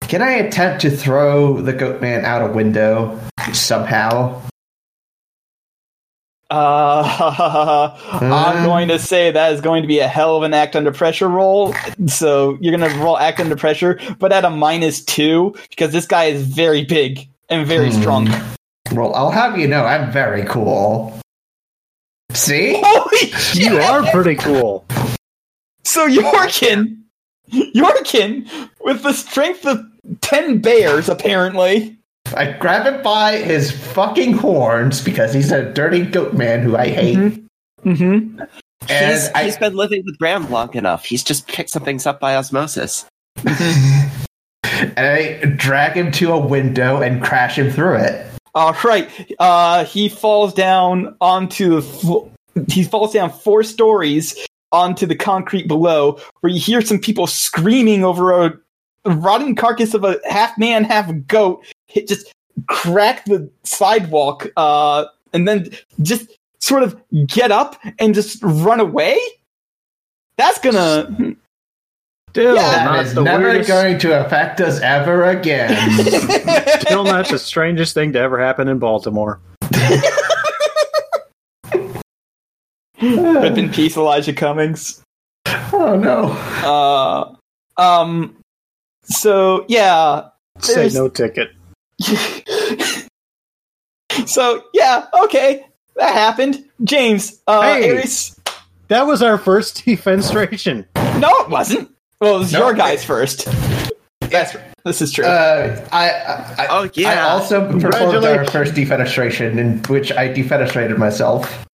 Can I attempt to throw the goat man out a window somehow? Uh, (laughs) I'm going to say that is going to be a hell of an act under pressure roll. So you're going to roll act under pressure, but at a minus two because this guy is very big and very Hmm. strong. Well, I'll have you know, I'm very cool. See? (laughs) Holy shit! you are pretty cool. So Jorgen, Jorgen, with the strength of ten bears, apparently. I grab him by his fucking horns because he's a dirty goat man who I hate. Mm-hmm. And he's, I, he's been living with Graham long enough. He's just picked some things up by osmosis. (laughs) and I drag him to a window and crash him through it. All right. Uh, he falls down onto the. Fl- he falls down four stories onto the concrete below, where you hear some people screaming over a rotting carcass of a half man, half goat. It just crack the sidewalk, uh, and then just sort of get up and just run away. That's gonna. Still Yeah. That not is the never weirdest. going to affect us ever again. (laughs) Still not the strangest thing to ever happen in Baltimore. (laughs) (laughs) Rip in peace, Elijah Cummings. oh no. Uh, um. So yeah, Say no ticket. so yeah, okay, that happened. James, uh, Hey. Ares. That was our first defenestration. No, it wasn't. Well, it was No. your guys first. That's this is true. Uh, I, I, I, Oh, yeah. I also performed our first defenestration, in which I defenestrated myself.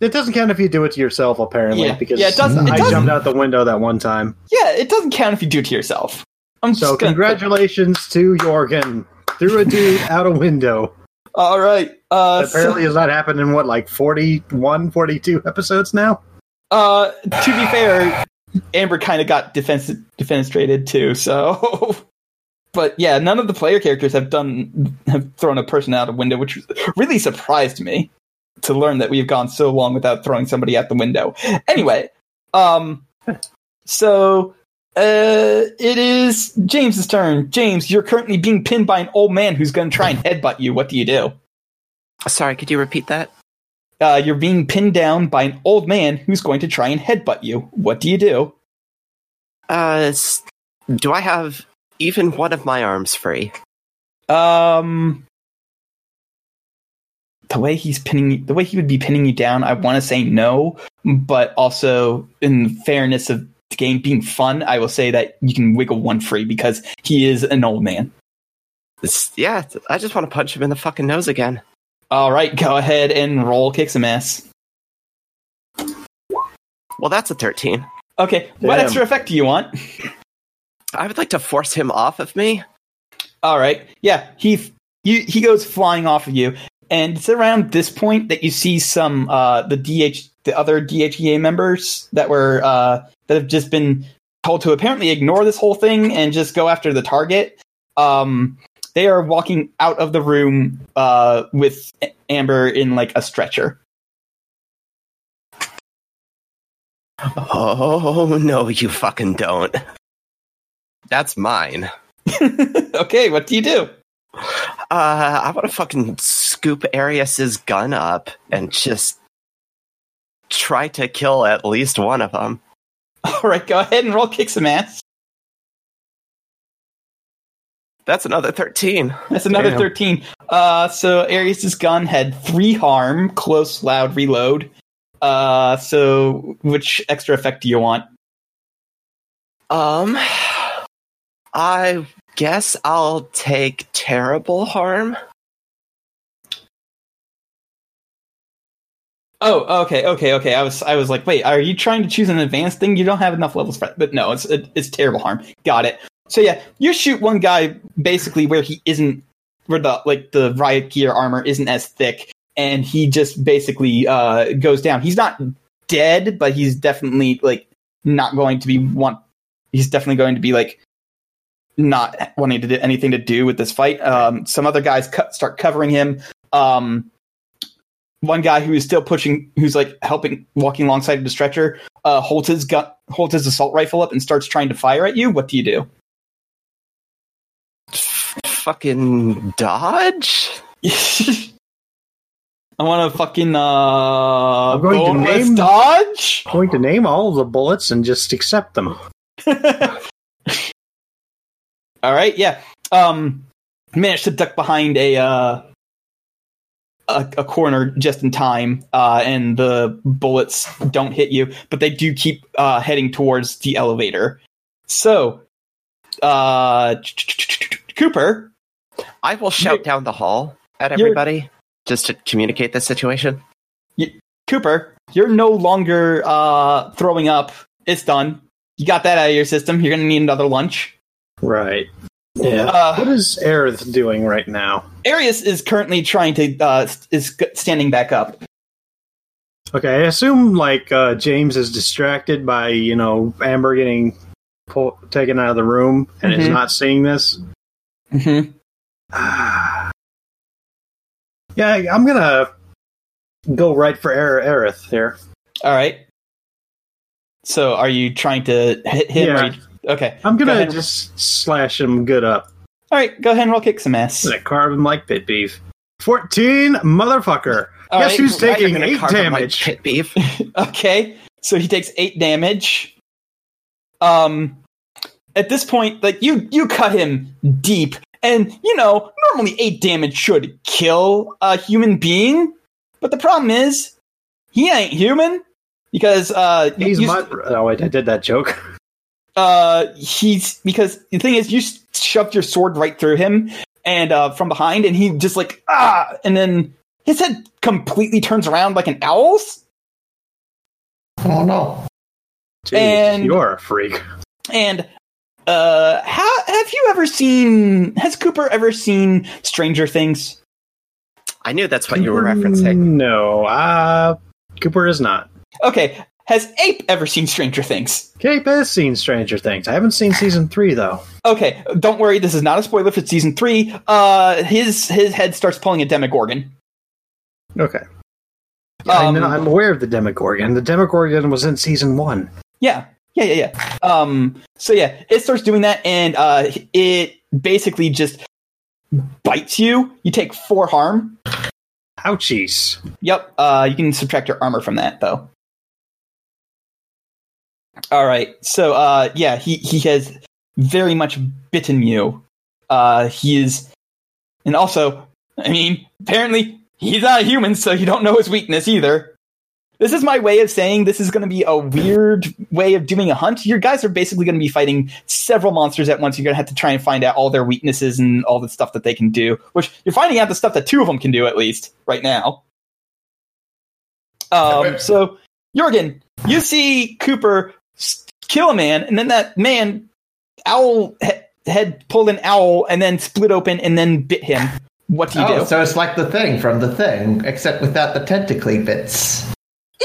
It doesn't count if you do it to yourself, apparently, Yeah. because Yeah, it doesn't- it I doesn't. jumped out the window that one time. yeah, it doesn't count if you do it to yourself. I'm So gonna- congratulations to Jorgen. Threw a dude (laughs) out a window. All right. Uh, so- Apparently has not happened in what, like 41, 42 episodes now? uh, to be fair, Amber kind of got defense defenestrated too. So, (laughs) but yeah, none of the player characters have done have thrown a person out a window, which really surprised me to learn that we've gone so long without throwing somebody out the window. Anyway, um, so uh, it is James's turn. James, you're currently being pinned by an old man who's going to try and headbutt you. What do you do? Sorry, could you repeat that? Uh, you're being pinned down by an old man who's going to try and headbutt you. What do you do? Uh, do I have even one of my arms free? Um, the way he's pinning, you- the way he would be pinning you down, I want to say no, but also in fairness of the game being fun, I will say that you can wiggle one free because he is an old man. It's- yeah, I just want to punch him in the fucking nose again. All right, go ahead and roll kick some ass. Well, that's a 13. Okay, what extra effect do you want? I would like to force him off of me. All right. Yeah, he he he goes flying off of you, and it's around this point that you see some uh the DH the other DHEA members that were uh that have just been told to apparently ignore this whole thing and just go after the target. Um, they are walking out of the room uh with Amber in like a stretcher. Oh, no, you fucking don't. That's mine. (laughs) okay, what do you do? Uh, I want to fucking scoop Arius's gun up and just try to kill at least one of them. (laughs) All right, go ahead and roll kick some ass. That's another 13. That's another Damn. 13. Uh, so Arius's gun had three harm, close, loud, reload. Uh, so which extra effect do you want? Um, I guess I'll take terrible harm. Oh, okay, okay, okay. I was, I was like, wait, are you trying to choose an advanced thing? You don't have enough levels for it. But no, it's, it, it's terrible harm. Got it. So yeah, you shoot one guy basically where he isn't, where the like the riot gear armor isn't as thick, and he just basically uh goes down. He's not dead, but he's definitely like not going to be want. He's definitely going to be like not wanting to do anything to do with this fight. Um, some other guys start covering him. Um, one guy who is still pushing, who's like helping, walking alongside of the stretcher, uh, holds his gun, holds his assault rifle up, and starts trying to fire at you. What do you do? Fucking dodge? (laughs) I want to fucking uh, I'm going to boneless name- dodge. Going to name all of the bullets and just accept them. (laughs) All right, yeah. Um, managed to duck behind a uh, a, a corner just in time, uh, and the bullets don't hit you, but they do keep uh, heading towards the elevator. So, uh, Cooper, I will shout You're- down the hall at everybody just to communicate this situation. Cooper, you're no longer uh, throwing up. It's done. You got that out of your system. You're gonna need another lunch. Right. Yeah. Uh, what is Aerith doing right now? Arius is currently trying to uh, is standing back up. Okay, I assume like uh, James is distracted by you know Amber getting pull- taken out of the room and is Mhm. not seeing this. Mm-hmm. (sighs) yeah, I'm gonna go right for Aer- Aerith here. All right. So, are you trying to hit him? Yeah. Or you, okay. I'm gonna ahead. just slash him good up. All right. Go ahead and roll kick some ass. I'm gonna carve him like pit beef. Fourteen, motherfucker. All Guess right. who's taking eight carve him like damage? pit beef. (laughs) Okay. So he takes eight damage. Um, at this point, like you, you cut him deep, and you know normally eight damage should kill a human being, but the problem is he ain't human because uh, He's you- my. Oh wait, I did that joke. (laughs) uh he's because the thing is you shoved your sword right through him and uh from behind and he just like ah and then his head completely turns around like an owl's Oh no. Jeez, And- you're a freak. and uh how have you ever seen has cooper ever seen stranger things I knew that's what you were referencing. No, uh, Cooper is not. okay has ape ever seen stranger things Ape has seen Stranger Things. I haven't seen season three though. okay don't worry this is not a spoiler for season three uh his his head starts pulling a demogorgon Okay. Um, I know, I'm aware of the Demogorgon. The Demogorgon was in season one. Yeah, yeah, yeah, yeah. Um, so yeah, it starts doing that, and uh, it basically just bites you. You take four harm. Ouchies. Yep. Uh, you can subtract your armor from that, though. All right. So uh, yeah, he he has very much bitten you. Uh, he is, and also, I mean, apparently he's not a human, so you don't know his weakness either. This is my way of saying this is going to be a weird way of doing a hunt. Your guys are basically going to be fighting several monsters at once. You're going to have to try and find out all their weaknesses and all the stuff that they can do, which you're finding out the stuff that two of them can do at least right now. Um, so, Jorgen, you see Cooper kill a man, and then that man, owl he- head pulled an owl and then split open and then bit him. What do you oh, do? so it's like the thing from the thing, except without the tentacly bits.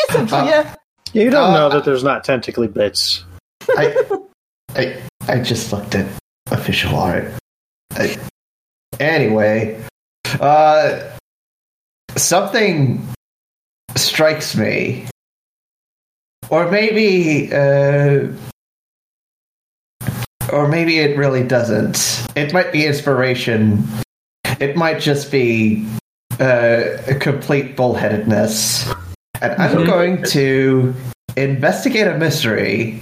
Essentially, yeah. Yeah, you don't Uh, know that there's not tentacly bits. I, I, I just looked at official art. I, anyway, uh, something strikes me, or maybe, uh, or maybe it really doesn't. It might be inspiration. It might just be uh, a complete bullheadedness. And I'm going to investigate a mystery.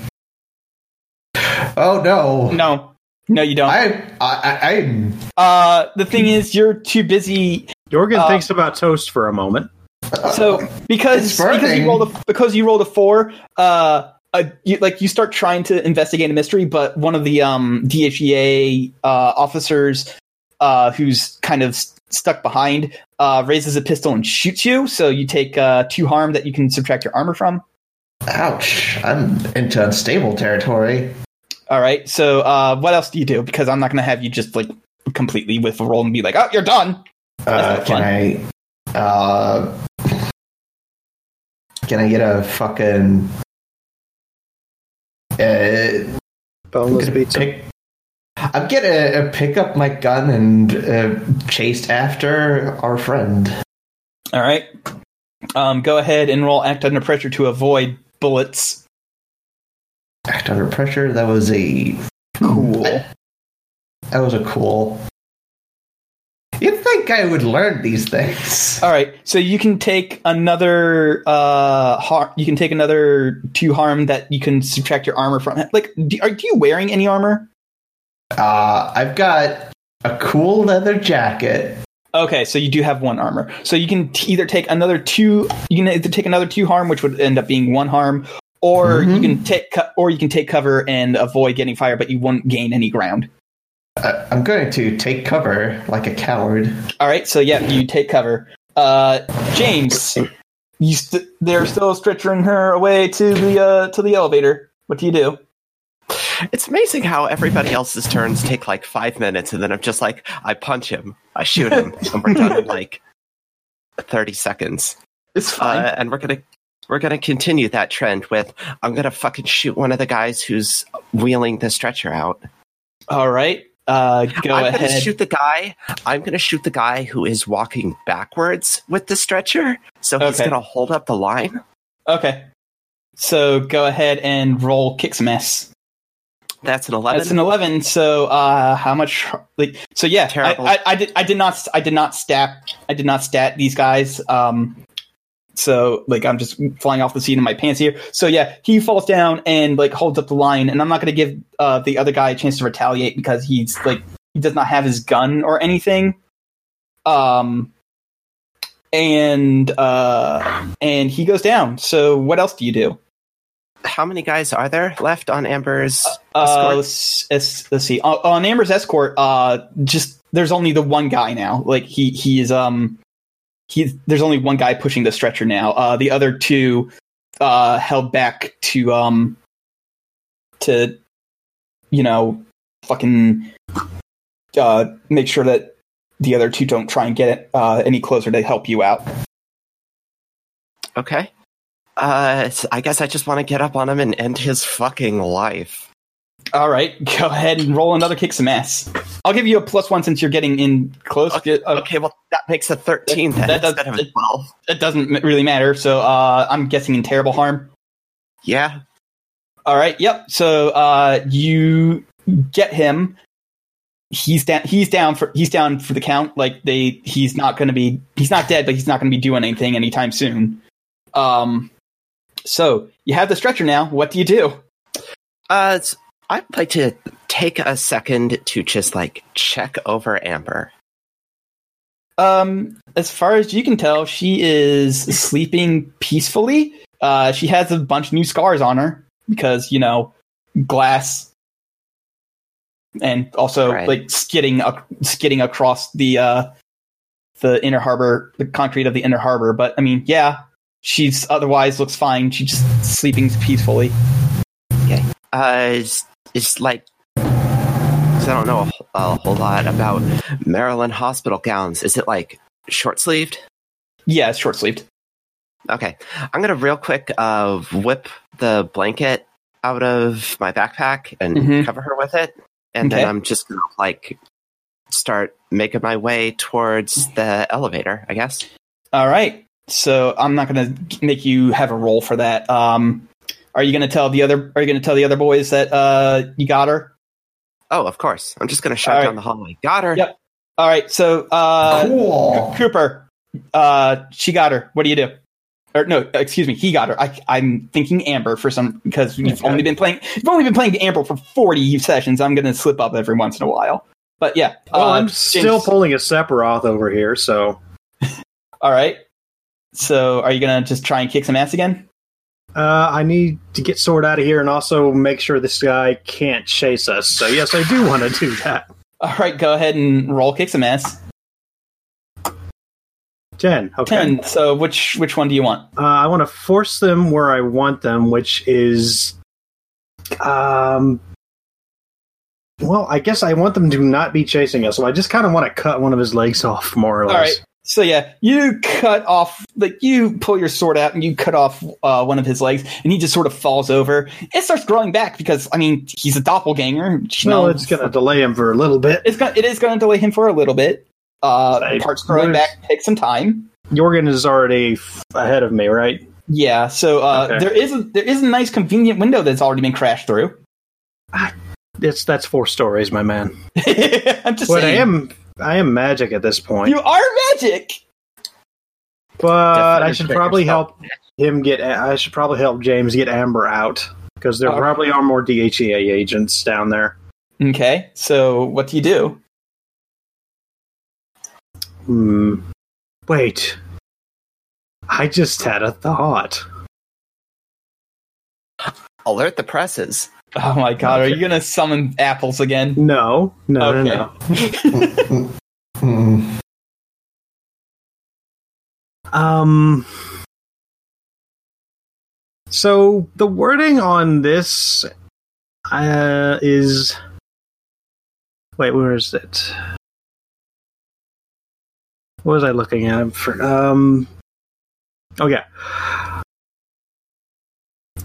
Oh no! No, no, you don't. I, I, I, I'm. Uh, the thing is, you're too busy. Jorgen uh, thinks about toast for a moment. So because because you rolled a because you rolled a four, uh, uh, you, like you start trying to investigate a mystery, but one of the um DHEA uh, officers, uh, who's kind of s- stuck behind, uh, raises a pistol and shoots you. So you take uh two harm that you can subtract your armor from. Ouch! I'm into unstable territory. All right. So uh, what else do you do? Because I'm not going to have you just like completely with a roll and be like, oh, you're done. Uh, not can I? Uh, can I get a fucking? Uh, Boneless gonna pizza. pick. I'm gonna uh, pick up my gun and uh, chased after our friend. All right. Um, go ahead and roll act under pressure to avoid bullets. Act under pressure. That was a Cool. That was a cool. You'd think I would learn these things. All right, so you can take another uh har- you can take another two harm that you can subtract your armor from. Like, do, are do you wearing any armor? Uh, I've got a cool leather jacket. Okay, so you do have one armor. So you can t- either take another two. You can either take another two harm, which would end up being one harm, or you Mhm. can take co- or you can take cover and avoid getting fire, but you won't gain any ground. Uh, I'm going to take cover like a coward. All right, so yeah, you take cover. Uh, James, you st- they're still stretching her away to the uh to the elevator. What do you do? It's amazing how everybody else's turns take like five minutes, and then I'm just like, I punch him, I shoot him, (laughs) and we're done in like thirty seconds. It's fine. Uh, and we're gonna we're gonna continue that trend with I'm gonna fucking shoot one of the guys who's wheeling the stretcher out. All right. Uh, go I'm gonna ahead. shoot the guy. I'm gonna shoot the guy who is walking backwards with the stretcher. So he's Okay. gonna hold up the line. Okay. So go ahead and roll kick some ass. That's an eleven. That's an eleven. So uh, how much? Like so, yeah. I, Terrible. I, I did. I did not. I did not stat. I did not stat these guys. Um. So like I'm just flying off the seat of my pants here. So yeah, he falls down and like holds up the line, and I'm not going to give uh, the other guy a chance to retaliate because he's like he does not have his gun or anything. Um. And uh, and he goes down. So what else do you do? How many guys are there left on Amber's? Uh, escort? let's, let's, let's see. Uh, on Amber's escort, uh, just there's only the one guy now. Like he he is um he there's only one guy pushing the stretcher now. Uh, the other two uh held back to um to you know fucking uh make sure that the other two don't try and get it uh any closer to help you out. Okay. Uh, I guess I just want to get up on him and end his fucking life. All right, (laughs) go ahead and roll another kick some ass. I'll give you a plus one since you're getting in close. Okay, Uh, okay well that makes a thirteen then That- that does- instead of a it- twelve. it doesn't really matter. So uh, I'm guessing in terrible harm. Yeah. All right. Yep. So uh, you get him. He's down. He's down for. He's down for the count. Like they. He's not going to be. He's not dead, but he's not going to be doing anything anytime soon. Um. So you have the stretcher now. What do you do? Uh, I'd like to take a second to just like check over Amber. Um. As far as you can tell, she is sleeping peacefully. Uh. She has a bunch of new scars on her because you know glass and also Right. like skidding ac- skidding across the uh the inner harbor the concrete of the inner harbor but i mean yeah she's otherwise looks fine she's just sleeping peacefully Okay. Uh, it's, it's like I don't know a, a whole lot about Maryland hospital gowns. Is it like short sleeved? yeah it's short sleeved Okay, I'm gonna real quick uh whip the blanket out of my backpack and Mhm. cover her with it, and Okay. then I'm just gonna like start making my way towards the elevator. I guess. all right so i'm not gonna make you have a roll for that um are you gonna tell the other are you gonna tell the other boys that uh you got her Oh, of course. I'm just gonna shout All right. down the hallway. Got her. Yep. all right so uh cool. Cooper, uh, she got her. What do you do? Or no, excuse me, he got her. I, I'm thinking Amber for some because you've Okay. only been playing. You've only been playing Amber for 40 sessions. I'm going to slip up every once in a while. But yeah, Well, uh, I'm James- still pulling a Sephiroth over here, so (laughs) all right. So, are you going to just try and kick some ass again? uh, I need to get Sword out of here and also make sure this guy can't chase us. So yes, I do want to do that. All right, go ahead and roll kick some ass. Ten. Okay. Ten. So, which which one do you want? Uh, I want to force them where I want them, which is, um, well, I guess I want them to not be chasing us. So I just kind of want to cut one of his legs off, more or All less. right. So yeah, you cut off like you pull your sword out and you cut off uh, one of his legs, and he just sort of falls over. It starts growing back because I mean he's a doppelganger. You Well, know, it's going to delay him for a little bit. it's gonna it is going to delay him for a little bit. Uh, parts growing back take some time. Jorgen is already f- ahead of me, right? Yeah, so uh, Okay. there is a there is a nice convenient window that's already been crashed through. It's that's four stories, my man. (laughs) I'm just But I am I am magic at this point. you are magic. but I Defend should yourself. probably help him get. I should probably help James get Amber out because there Okay. probably are more DHEA agents down there. Okay, so what do you do? Hmm. Wait. I just had a thought. Alert the presses. Oh my god, are you gonna summon apples again? No, no, Okay. no, no. (laughs) Um. So the wording on this uh, is. Wait, where is it? What was I looking at? For, um. Oh yeah.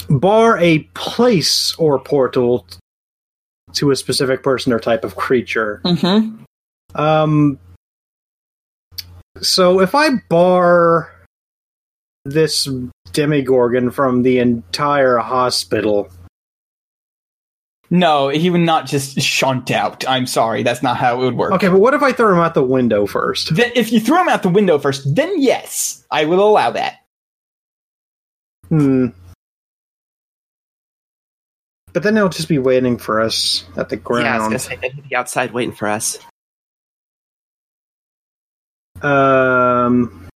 Bar a place or portal to a specific person or type of creature. Mm-hmm. Um. So if I bar this Demogorgon from the entire hospital, No, he would not just shunt out. I'm sorry, that's not how it would work. okay, but what if I throw him out the window first? Then, if you throw him out the window first, then yes, I will allow that. Hmm. But then he'll just be waiting for us at the Yeah, I was ground. gonna say they'd be outside waiting for us. Um,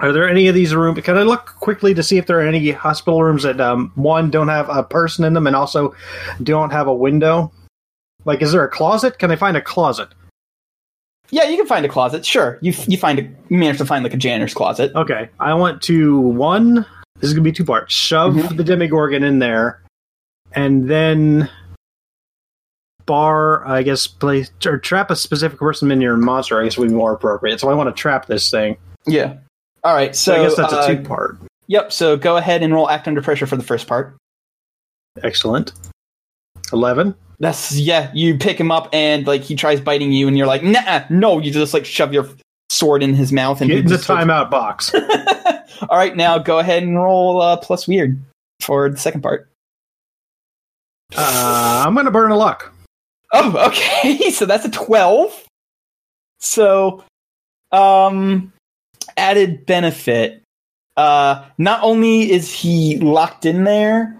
are there any of these rooms? Can I look quickly to see if there are any hospital rooms that um, one don't have a person in them and also don't have a window? Like, is there a closet? Can I find a closet? Yeah, you can find a closet. Sure, you you find a you manage to find like a janitor's closet. Okay, I want to one. This is gonna be two parts. Shove Mhm. the Demogorgon in there, and then bar. I guess play or trap a specific person in your monster. I guess would be more appropriate. So I want to trap this thing. Yeah. All right. So, So, I guess that's uh, a two part. Yep. So go ahead and roll act under pressure for the first part. Excellent. Eleven. That's yeah. You pick him up and like he tries biting you, and you're like, nah, no. You just like shove your sword in his mouth and Get in the timeout box. (laughs) All right, now go ahead and roll uh, plus weird for the second part. Uh, I'm gonna burn a luck. Oh, (laughs) okay. (laughs) So that's a 12. So, um, added benefit. Uh, not only is he locked in there,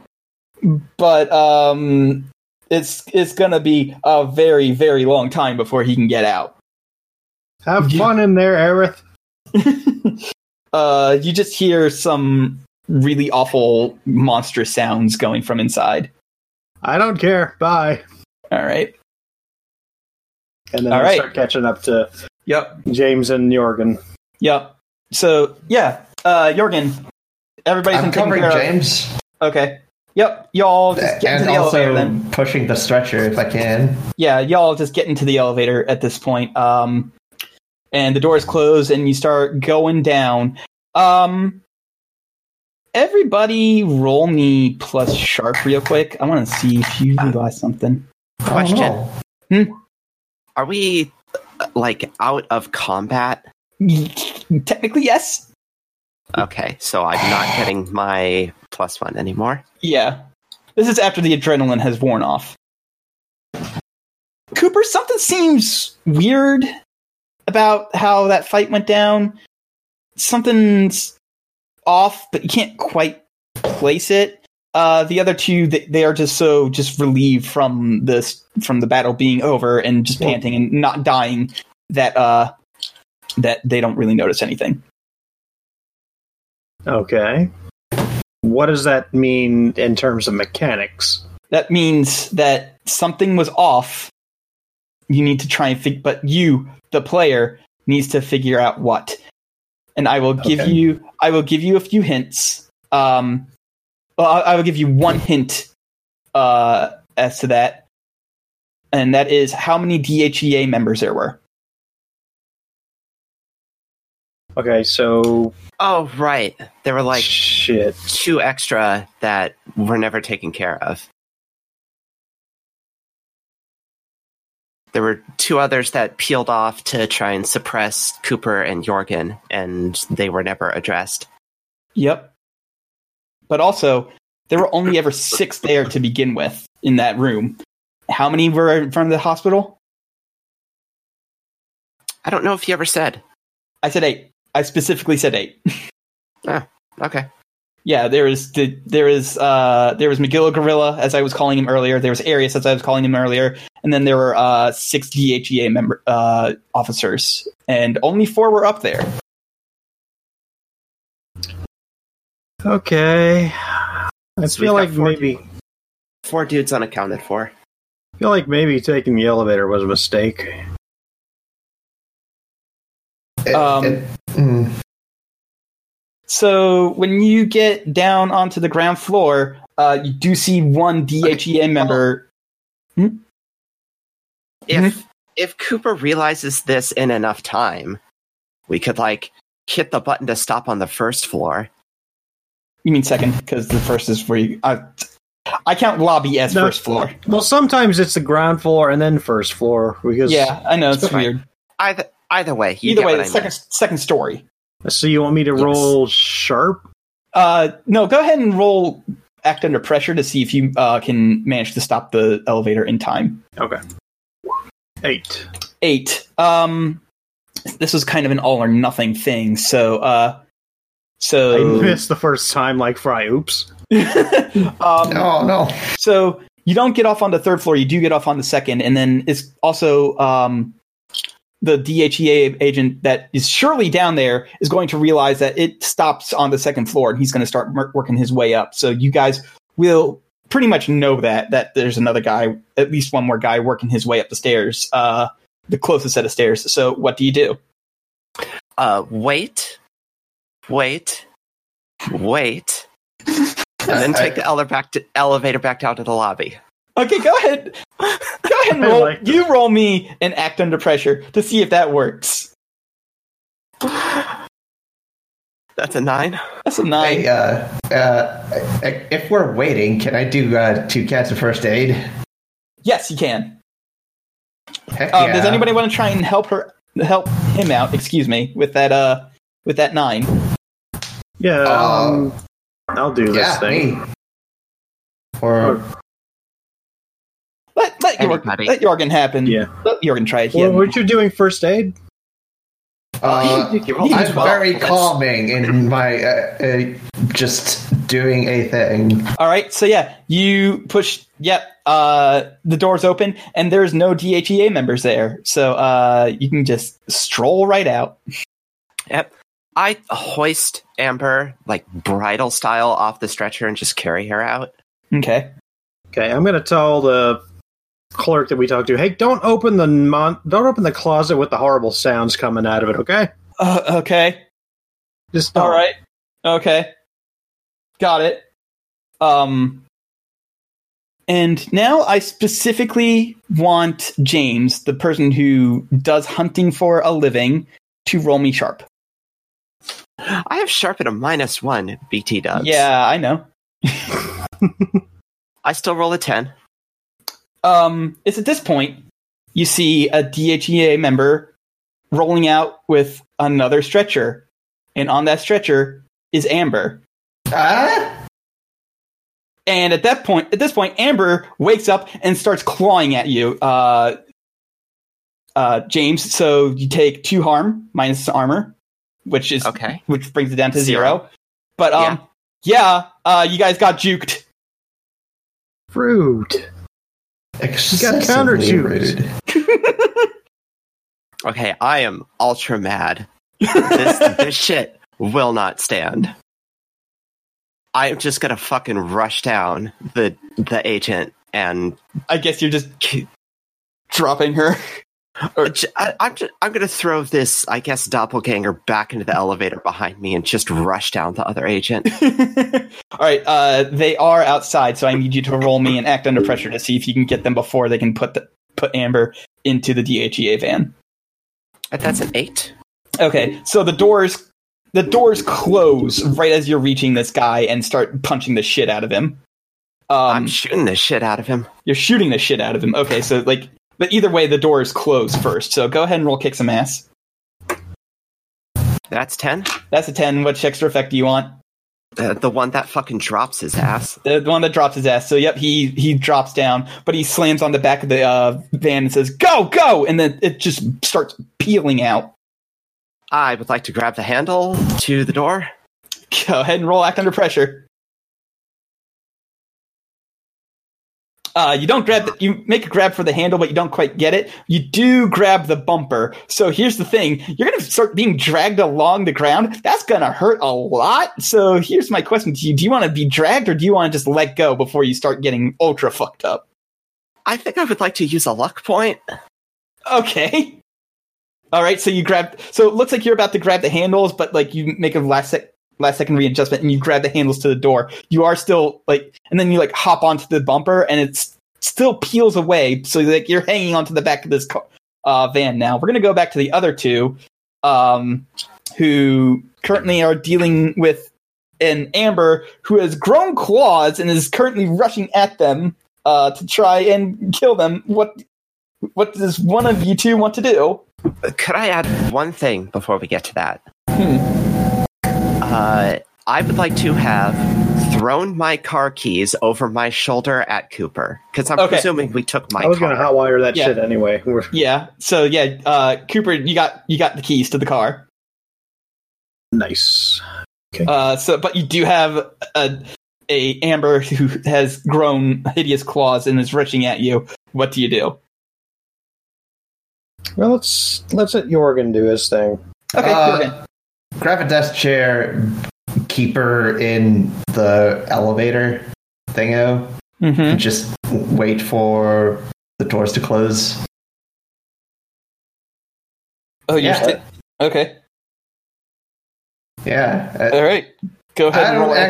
but um, it's it's gonna be a very very long time before he can get out. Have fun in there, Aerith. (laughs) uh, you just hear some really awful monstrous sounds going from inside. I don't care. Bye. All right. And then All I right. start catching up to Yep. James and Jorgen. Yep. So yeah, uh, Jorgen, everybody's I'm been taken covering care of. James Okay. Yep. Y'all just get into and the also elevator then. pushing the stretcher if I can. Yeah, y'all just get into the elevator at this point. Um, and the doors close, and you start going down. Um, everybody, roll me plus sharp real quick. I want to see if you realize something. Question: I. Are we uh, like out of combat? Technically, yes. Okay, so I'm not getting my plus one anymore. Yeah. This is after the adrenaline has worn off. Cooper, something seems weird about how that fight went down. Something's off, but you can't quite place it. Uh, the other two, they, they are just so just relieved from this from the battle being over and just panting and not dying that uh that they don't really notice anything. Okay. What does that mean in terms of mechanics? that means that something was off. You need to try and figure, but you, the player, needs to figure out what. And I will give Okay. you, I will give you a few hints. Um, well, I, I will give you one hint uh, as to that, and that is how many DHEA members there were. Okay, so Oh, right. There were like shit. two extra that were never taken care of. There were two others that peeled off to try and suppress Cooper and Jorgen, and they were never addressed. Yep. But also, there were only ever six there to begin with in that room. How many were in front of the hospital? I don't know if you ever said. I said eight. I specifically said eight. Ah, okay. Yeah, there is the there is uh there was Magilla Gorilla as I was calling him earlier. There was Arius as I was calling him earlier, and then there were uh six DHEA member uh officers, and only four were up there. Okay. I So feel like four maybe Four dudes unaccounted for. I feel like maybe taking the elevator was a mistake. It- Um, it- mm. So when you get down onto the ground floor, uh, you do see one DHEA member. If if Cooper realizes this in enough time, we could like hit the button to stop on the first floor. You mean second? Because the first is where you. Uh, I count lobby as No. first floor. Well, sometimes it's the ground floor and then first floor because. Yeah, I know it's Right. weird. Either either way, you Either get way, what the I second second story. So you want me to Yes. roll sharp? Uh, no, go ahead and roll act under pressure to see if you uh, can manage to stop the elevator in time. Okay. Eight. Eight. Um, this was kind of an all or nothing thing. So, uh, so I so missed the first time like fry. Oops. (laughs) um, Oh no. So you don't get off on the third floor. You do get off on the second, and then it's also um, the DHEA agent that is surely down there is going to realize that it stops on the second floor, and he's going to start mer- working his way up. So you guys will pretty much know that that there's another guy, at least one more guy, working his way up the stairs, uh, the closest set of stairs. So what do you do? Uh, wait, wait, wait, and then (laughs) take the elevator back to, elevator back down to the lobby. Okay, go ahead. Go ahead and roll. like you roll me and act under pressure to see if that works. That's a nine. That's a nine. Hey, uh, uh, if we're waiting, can I do uh, two cats of first aid? Yes, you can. Heck Um, yeah. Does anybody want to try and help her, help him out? Excuse me, with that, uh, with that nine. Yeah. Uh, um, I'll do this Yeah, thing. me. Or Let let Jorg, Anybody. let Jorgen happen. Yeah. let Jorgen try it. He Well, hasn't- weren't you doing first aid? uh, he- he I'm very Let's- calming in my uh, uh, just doing a thing. All right, so yeah, you push. Yep, uh, the doors open, and there's no DHEA members there, so uh, you can just stroll right out. Yep. I hoist Amber like bridal style off the stretcher and just carry her out. Okay. Okay, I'm gonna tell the clerk that we talked to. Hey, don't open the mon- don't open the closet with the horrible sounds coming out of it. Okay, Uh, okay. just don't. All right. Okay. Got it. Um and now I specifically want James, the person who does hunting for a living, to roll me sharp. I have sharp at a minus one. BT does. Yeah, I know. (laughs) I still roll a ten. Um it's at this point you see a DHEA member rolling out with another stretcher. And on that stretcher is Amber. Ah? And at that point, at this point, Amber wakes up and starts clawing at you, uh, uh, James. So you take two harm minus armor, which is Okay. which brings it down to zero. Zero. But um, yeah, uh, you guys got juked. Fruit. Excessively counter-juiced. rude. (laughs) Okay, I am ultra mad. This (laughs) this shit will not stand. I'm just gonna fucking rush down the the agent and I guess you're just dropping her. Or- J- I, am just, I'm gonna throw this, I guess, doppelganger back into the elevator behind me and just rush down the other agent. (laughs) All right, uh, they are outside, so I need you to roll me and act under pressure to see if you can get them before they can put the, put Amber into the DHEA van. That's an eight. Okay, so the doors the doors close right as you're reaching this guy and start punching the shit out of him. Um, I'm shooting the shit out of him. you're shooting the shit out of him. Okay, so like, but either way, the doors close first. So go ahead and roll kick some ass. That's ten. That's a ten. Which extra effect do you want? Uh, the one that fucking drops his ass. The, the one that drops his ass. So yep, he he drops down, but he slams on the back of the uh, van and says, "Go, go!" And then it just starts peeling out. I would like to grab the handle to the door. Go ahead and roll act under pressure. Uh, you don't grab the, you make a grab for the handle, but you don't quite get it. You do grab the bumper. So here's the thing. You're gonna start being dragged along the ground. That's gonna hurt a lot. So here's my question to you. Do you want to be dragged or do you want to just let go before you start getting ultra fucked up? I think I would like to use a luck point. Okay. All right, so you grab. So it looks like you're about to grab the handles, but like you make a last sec, last second readjustment and you grab the handles to the door. You are still like, and then you like hop onto the bumper and it still peels away. So like you're hanging onto the back of this car, uh, van now. We're gonna go back to the other two, um, who currently are dealing with an Amber who has grown claws and is currently rushing at them uh, to try and kill them. What what does one of you two want to do? Could I add one thing before we get to that? Hmm. Uh, I would like to have thrown my car keys over my shoulder at Cooper because I'm Okay. presuming we took my I was car. going to hotwire that Yeah. shit anyway. (laughs) Yeah. So yeah, uh, Cooper, you got you got the keys to the car. Nice. Uh, so but you do have a a Amber who has grown hideous claws and is rushing at you. What do you do? Well, let's let's let Jorgen do his thing. Okay, Uh, Jorgen. Grab a desk chair, keep her in the elevator thingo, Mhm. and just wait for the doors to close. Oh, you're yeah. sti- okay. Yeah. uh, All right. Go ahead I don't, it.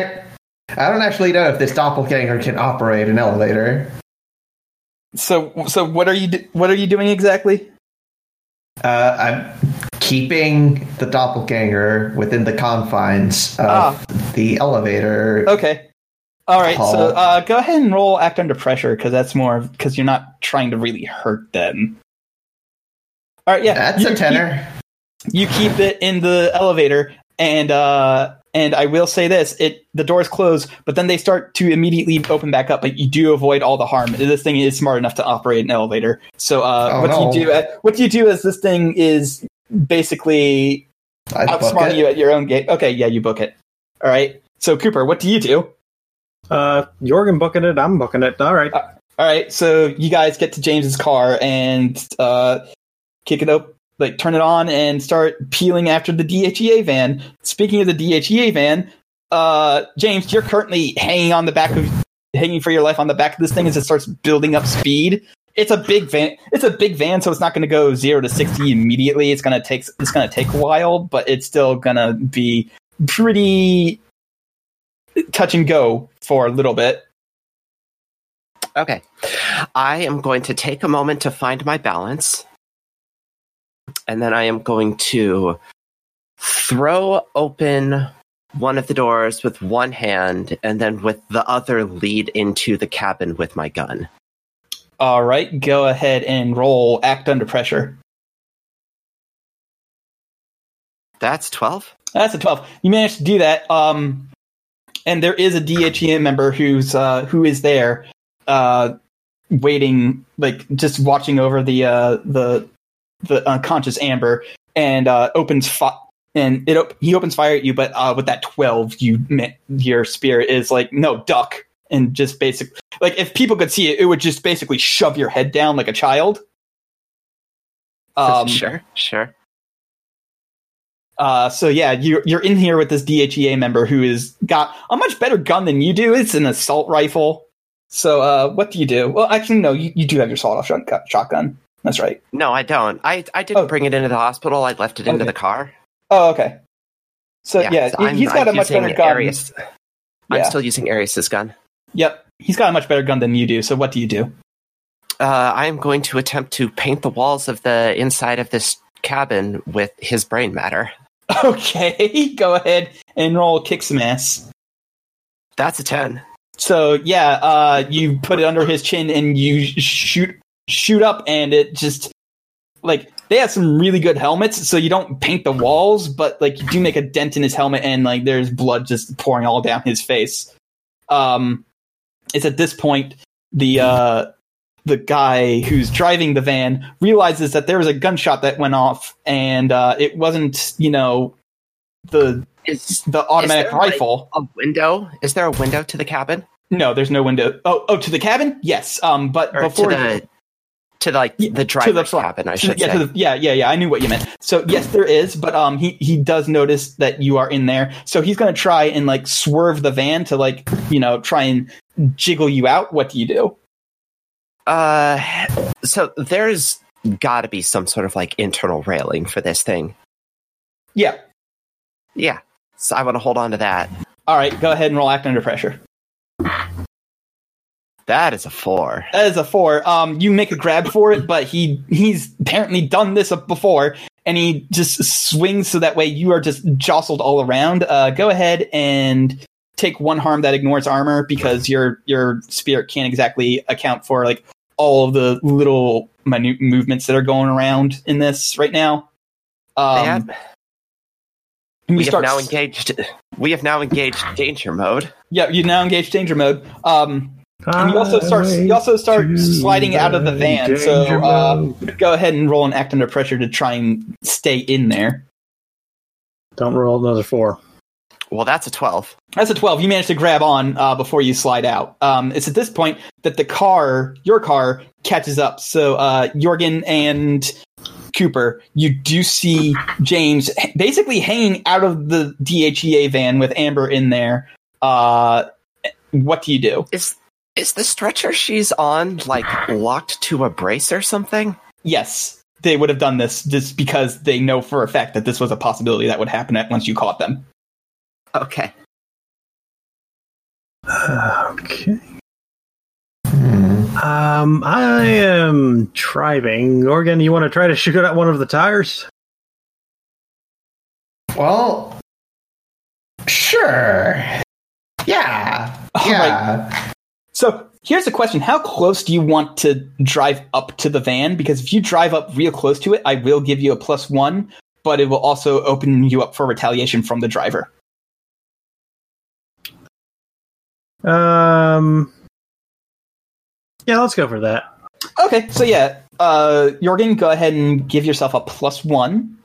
ac- I don't actually know if this doppelganger can operate an elevator. So so what are you do- what are you doing exactly? Uh, I'm keeping the doppelganger within the confines of Ah. the elevator. Okay. All right. So uh, go ahead and roll act under pressure because that's more because you're not trying to really hurt them. All right. Yeah. That's you a tenor. you keep it in the elevator and uh and I will say this it the doors close but then they start to immediately open back up but you do avoid all the harm this thing is smart enough to operate an elevator so uh Oh, what no. do you do what do you do as this thing is basically I book outsmarting it. you at your own gate okay yeah you book it all right so Cooper what do you do Uh, Jorgen booking it. I'm booking it. All right. all right so you guys get to James's car and uh kick it up like turn it on and start peeling after the DHEA van. Speaking of the DHEA van, uh, James, you're currently hanging on the back of hanging for your life on the back of this thing as it starts building up speed. It's a big van. It's a big van, so it's not going to go zero to sixty immediately. It's going to take it's going to take a while, but it's still going to be pretty touch and go for a little bit. Okay. I am going to take a moment to find my balance. And then I am going to throw open one of the doors with one hand and then with the other lead into the cabin with my gun. All right, go ahead and roll act under pressure. That's 12? That's a twelve. You managed to do that. Um, and there is a DHEA member who's uh, who is there, uh, waiting, like just watching over the uh, the the unconscious Amber, and uh, opens fi- and it op- he opens fire at you. But uh, with that twelve, you ma- your spirit is like no duck, and just basically like if people could see it, it would just basically shove your head down like a child. (laughs) Um, sure, sure. Uh, so yeah, you're you're in here with this DHEA member who has got a much better gun than you do. It's an assault rifle. So uh, what do you do? Well, actually, no, you, you do have your sawed-off shotgun. shotgun. That's right. No, I don't. I, I didn't Oh. bring it into the hospital. I left it into the car. Oh, okay. So yeah, so he- I'm- he's got I'm a much better gun. Arius. I'm Yeah. still using Arius's gun. Yep, he's got a much better gun than you do. So what do you do? Uh, I am going to attempt to paint the walls of the inside of this cabin with his brain matter. (laughs) Okay, (laughs) go ahead and roll kick some ass. That's a 10. So yeah, uh, you put it under his chin and you shoot shoot up, and it just like they have some really good helmets, so you don't paint the walls, but like you do make a dent in his helmet, and like there's blood just pouring all down his face. Um, it's at this point the uh the guy who's driving the van realizes that there was a gunshot that went off, and uh, it wasn't you know the Is the automatic there, like, rifle. a window? Is there a window to the cabin? No, there's no window. Oh, oh, to the cabin? Yes. Um, but Or before to the to like Yeah, the to driver's the front. cabin, I should yeah, say. to the, yeah, yeah, yeah. I knew what you meant. So yes, there is, but um, he he does notice that you are in there. So he's gonna try and like swerve the van to like you know try and jiggle you out. What do you do? Uh, so there's got to be some sort of like internal railing for this thing. Yeah. Yeah. So I want to hold on to that. All right, go ahead and roll act under pressure. That is a four. That is a four. Um, you make a grab for it, but he he's apparently done this before, and he just swings so that way you are just jostled all around. Uh, go ahead and take one harm that ignores armor because your your spirit can't exactly account for like all of the little minute movements that are going around in this right now. Um, and we have now engaged. We have now engaged danger mode. Yeah, you now engage danger mode. Um, and you also start you also start sliding out of the van. So uh, go ahead and roll an act under pressure to try and stay in there. Don't roll another four. Well, that's a twelve. That's a twelve. You manage to grab on uh, before you slide out. Um, it's at this point that the car, your car, catches up. So uh, Jorgen and Cooper, you do see James basically hanging out of the DHEA van with Amber in there. Uh, what do you do? Is is the stretcher she's on like locked to a brace or something? Yes, they would have done this just because they know for a fact that this was a possibility that would happen at once you caught them. Okay. Okay. Um, I am driving. Jorgen, you want to try to shoot out one of the tires? Well, sure. Yeah. (laughs) All yeah. So here's the question: How close do you want to drive up to the van? Because if you drive up real close to it, I will give you a plus one, but it will also open you up for retaliation from the driver. Um, yeah, let's go for that. Okay, so yeah, uh, Jorgen, go ahead and give yourself a plus one.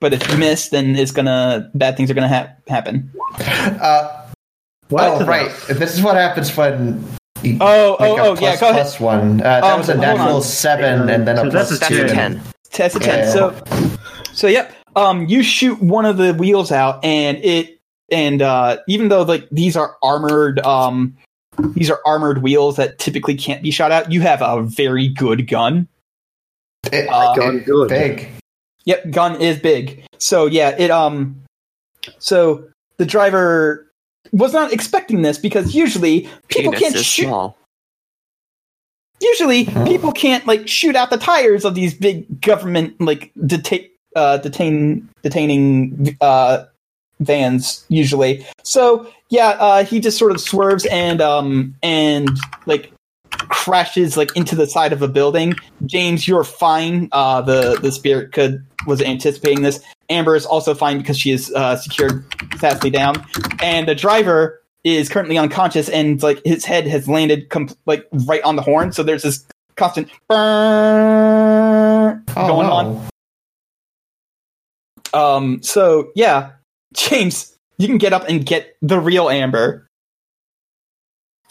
But if you miss, then it's gonna bad things are gonna ha- happen. Uh, What? oh, right. (laughs) This is what happens when. You Oh, make oh, a oh, plus, yeah, go ahead. plus one. Uh, that Um, was a hold natural on. seven, and then a So plus that's a That's a ten. Test a ten. Yeah. So, so yep. Um, you shoot one of the wheels out, and it, and uh, even though like these are armored, um, these are armored wheels that typically can't be shot out. You have a very good gun. It- Uh, Gun good. Big. Yep, gun is big. So yeah, it um, so the driver was not expecting this because usually people Penis can't shoot. small. Usually Huh? people can't like shoot out the tires of these big government like detain uh, detain detaining uh, vans usually. So yeah, uh, he just sort of swerves and um and like crashes like into the side of a building. James, you're fine. Uh, the the spirit could was anticipating this. Amber is also fine because she is uh, secured fastly down, and the driver is currently unconscious and like his head has landed com- like right on the horn. So there's this constant burn Oh, going no. on. Um. So yeah, (laughs) James, you can get up and get the real Amber.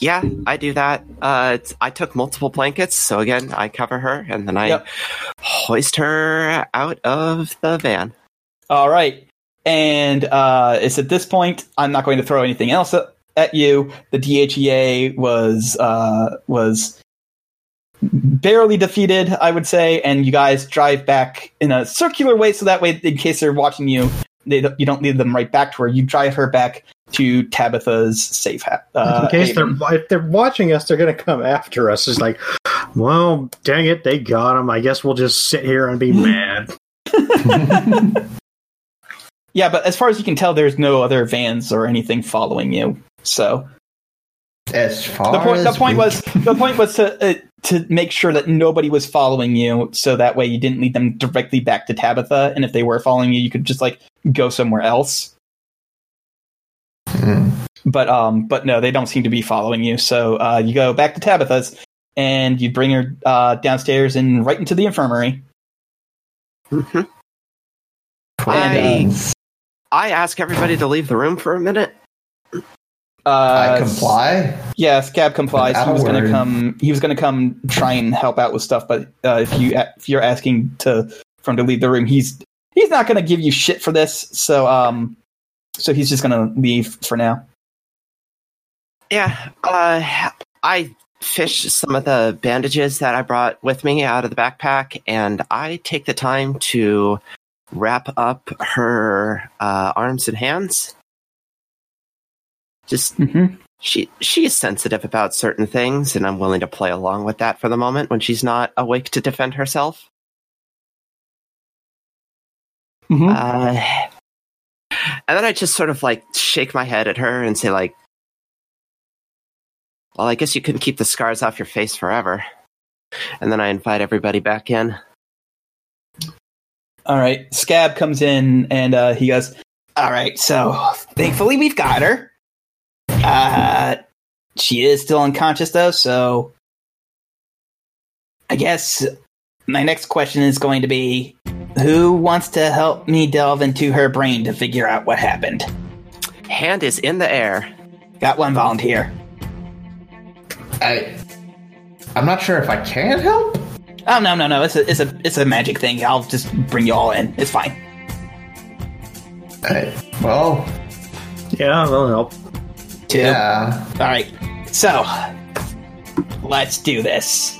Yeah, I do that. Uh, I took multiple blankets, so again, I cover her and then I Yep. hoist her out of the van. All right. And uh, it's at this point I'm not going to throw anything else at, you. The DHEA was uh, was barely defeated, I would say, and you guys drive back in a circular way, so that way, in case they're watching you, they you don't lead them right back to her. You drive her back to Tabitha's safe ha- uh, In case haven. they're if they're watching us, they're going to come after us. It's like, well, dang it, they got him. I guess we'll just sit here and be (laughs) mad. (laughs) Yeah, but as far as you can tell, there's no other vans or anything following you. So As far the point the point was the point was to uh, to make sure that nobody was following you so that way you didn't lead them directly back to tabitha and if they were following you you could just like go somewhere else Hmm. but um but no they don't seem to be following you so uh you go back to tabitha's and you bring her uh downstairs and right into the infirmary Mhm. And, I, I ask everybody to leave the room for a minute. uh I comply. Yes, Scab complies. He was going to come. He was going to come try and help out with stuff, but uh, if you if you're asking to for him to leave the room, he's he's not going to give you shit for this. So um, so he's just going to leave for now. Yeah, uh, I fish some of the bandages that I brought with me out of the backpack, and I take the time to wrap up her uh, arms and hands. Just Mm-hmm. she she is sensitive about certain things, and I'm willing to play along with that for the moment when she's not awake to defend herself. Mm-hmm. Uh, and then I just sort of like shake my head at her and say like, "Well, I guess you couldn't keep the scars off your face forever." And then I invite everybody back in. All right. Scab comes in and uh, he goes, All right, so thankfully we've got her. Uh, she is still unconscious though, so I guess my next question is going to be who wants to help me delve into her brain to figure out what happened? Hand is in the air. Got one volunteer. I, I'm not sure if I can help. Oh no no no! It's a it's a it's a magic thing. I'll just bring you all in. It's fine. I, well, Yeah, that'll help. Two. yeah. All right. So let's do this.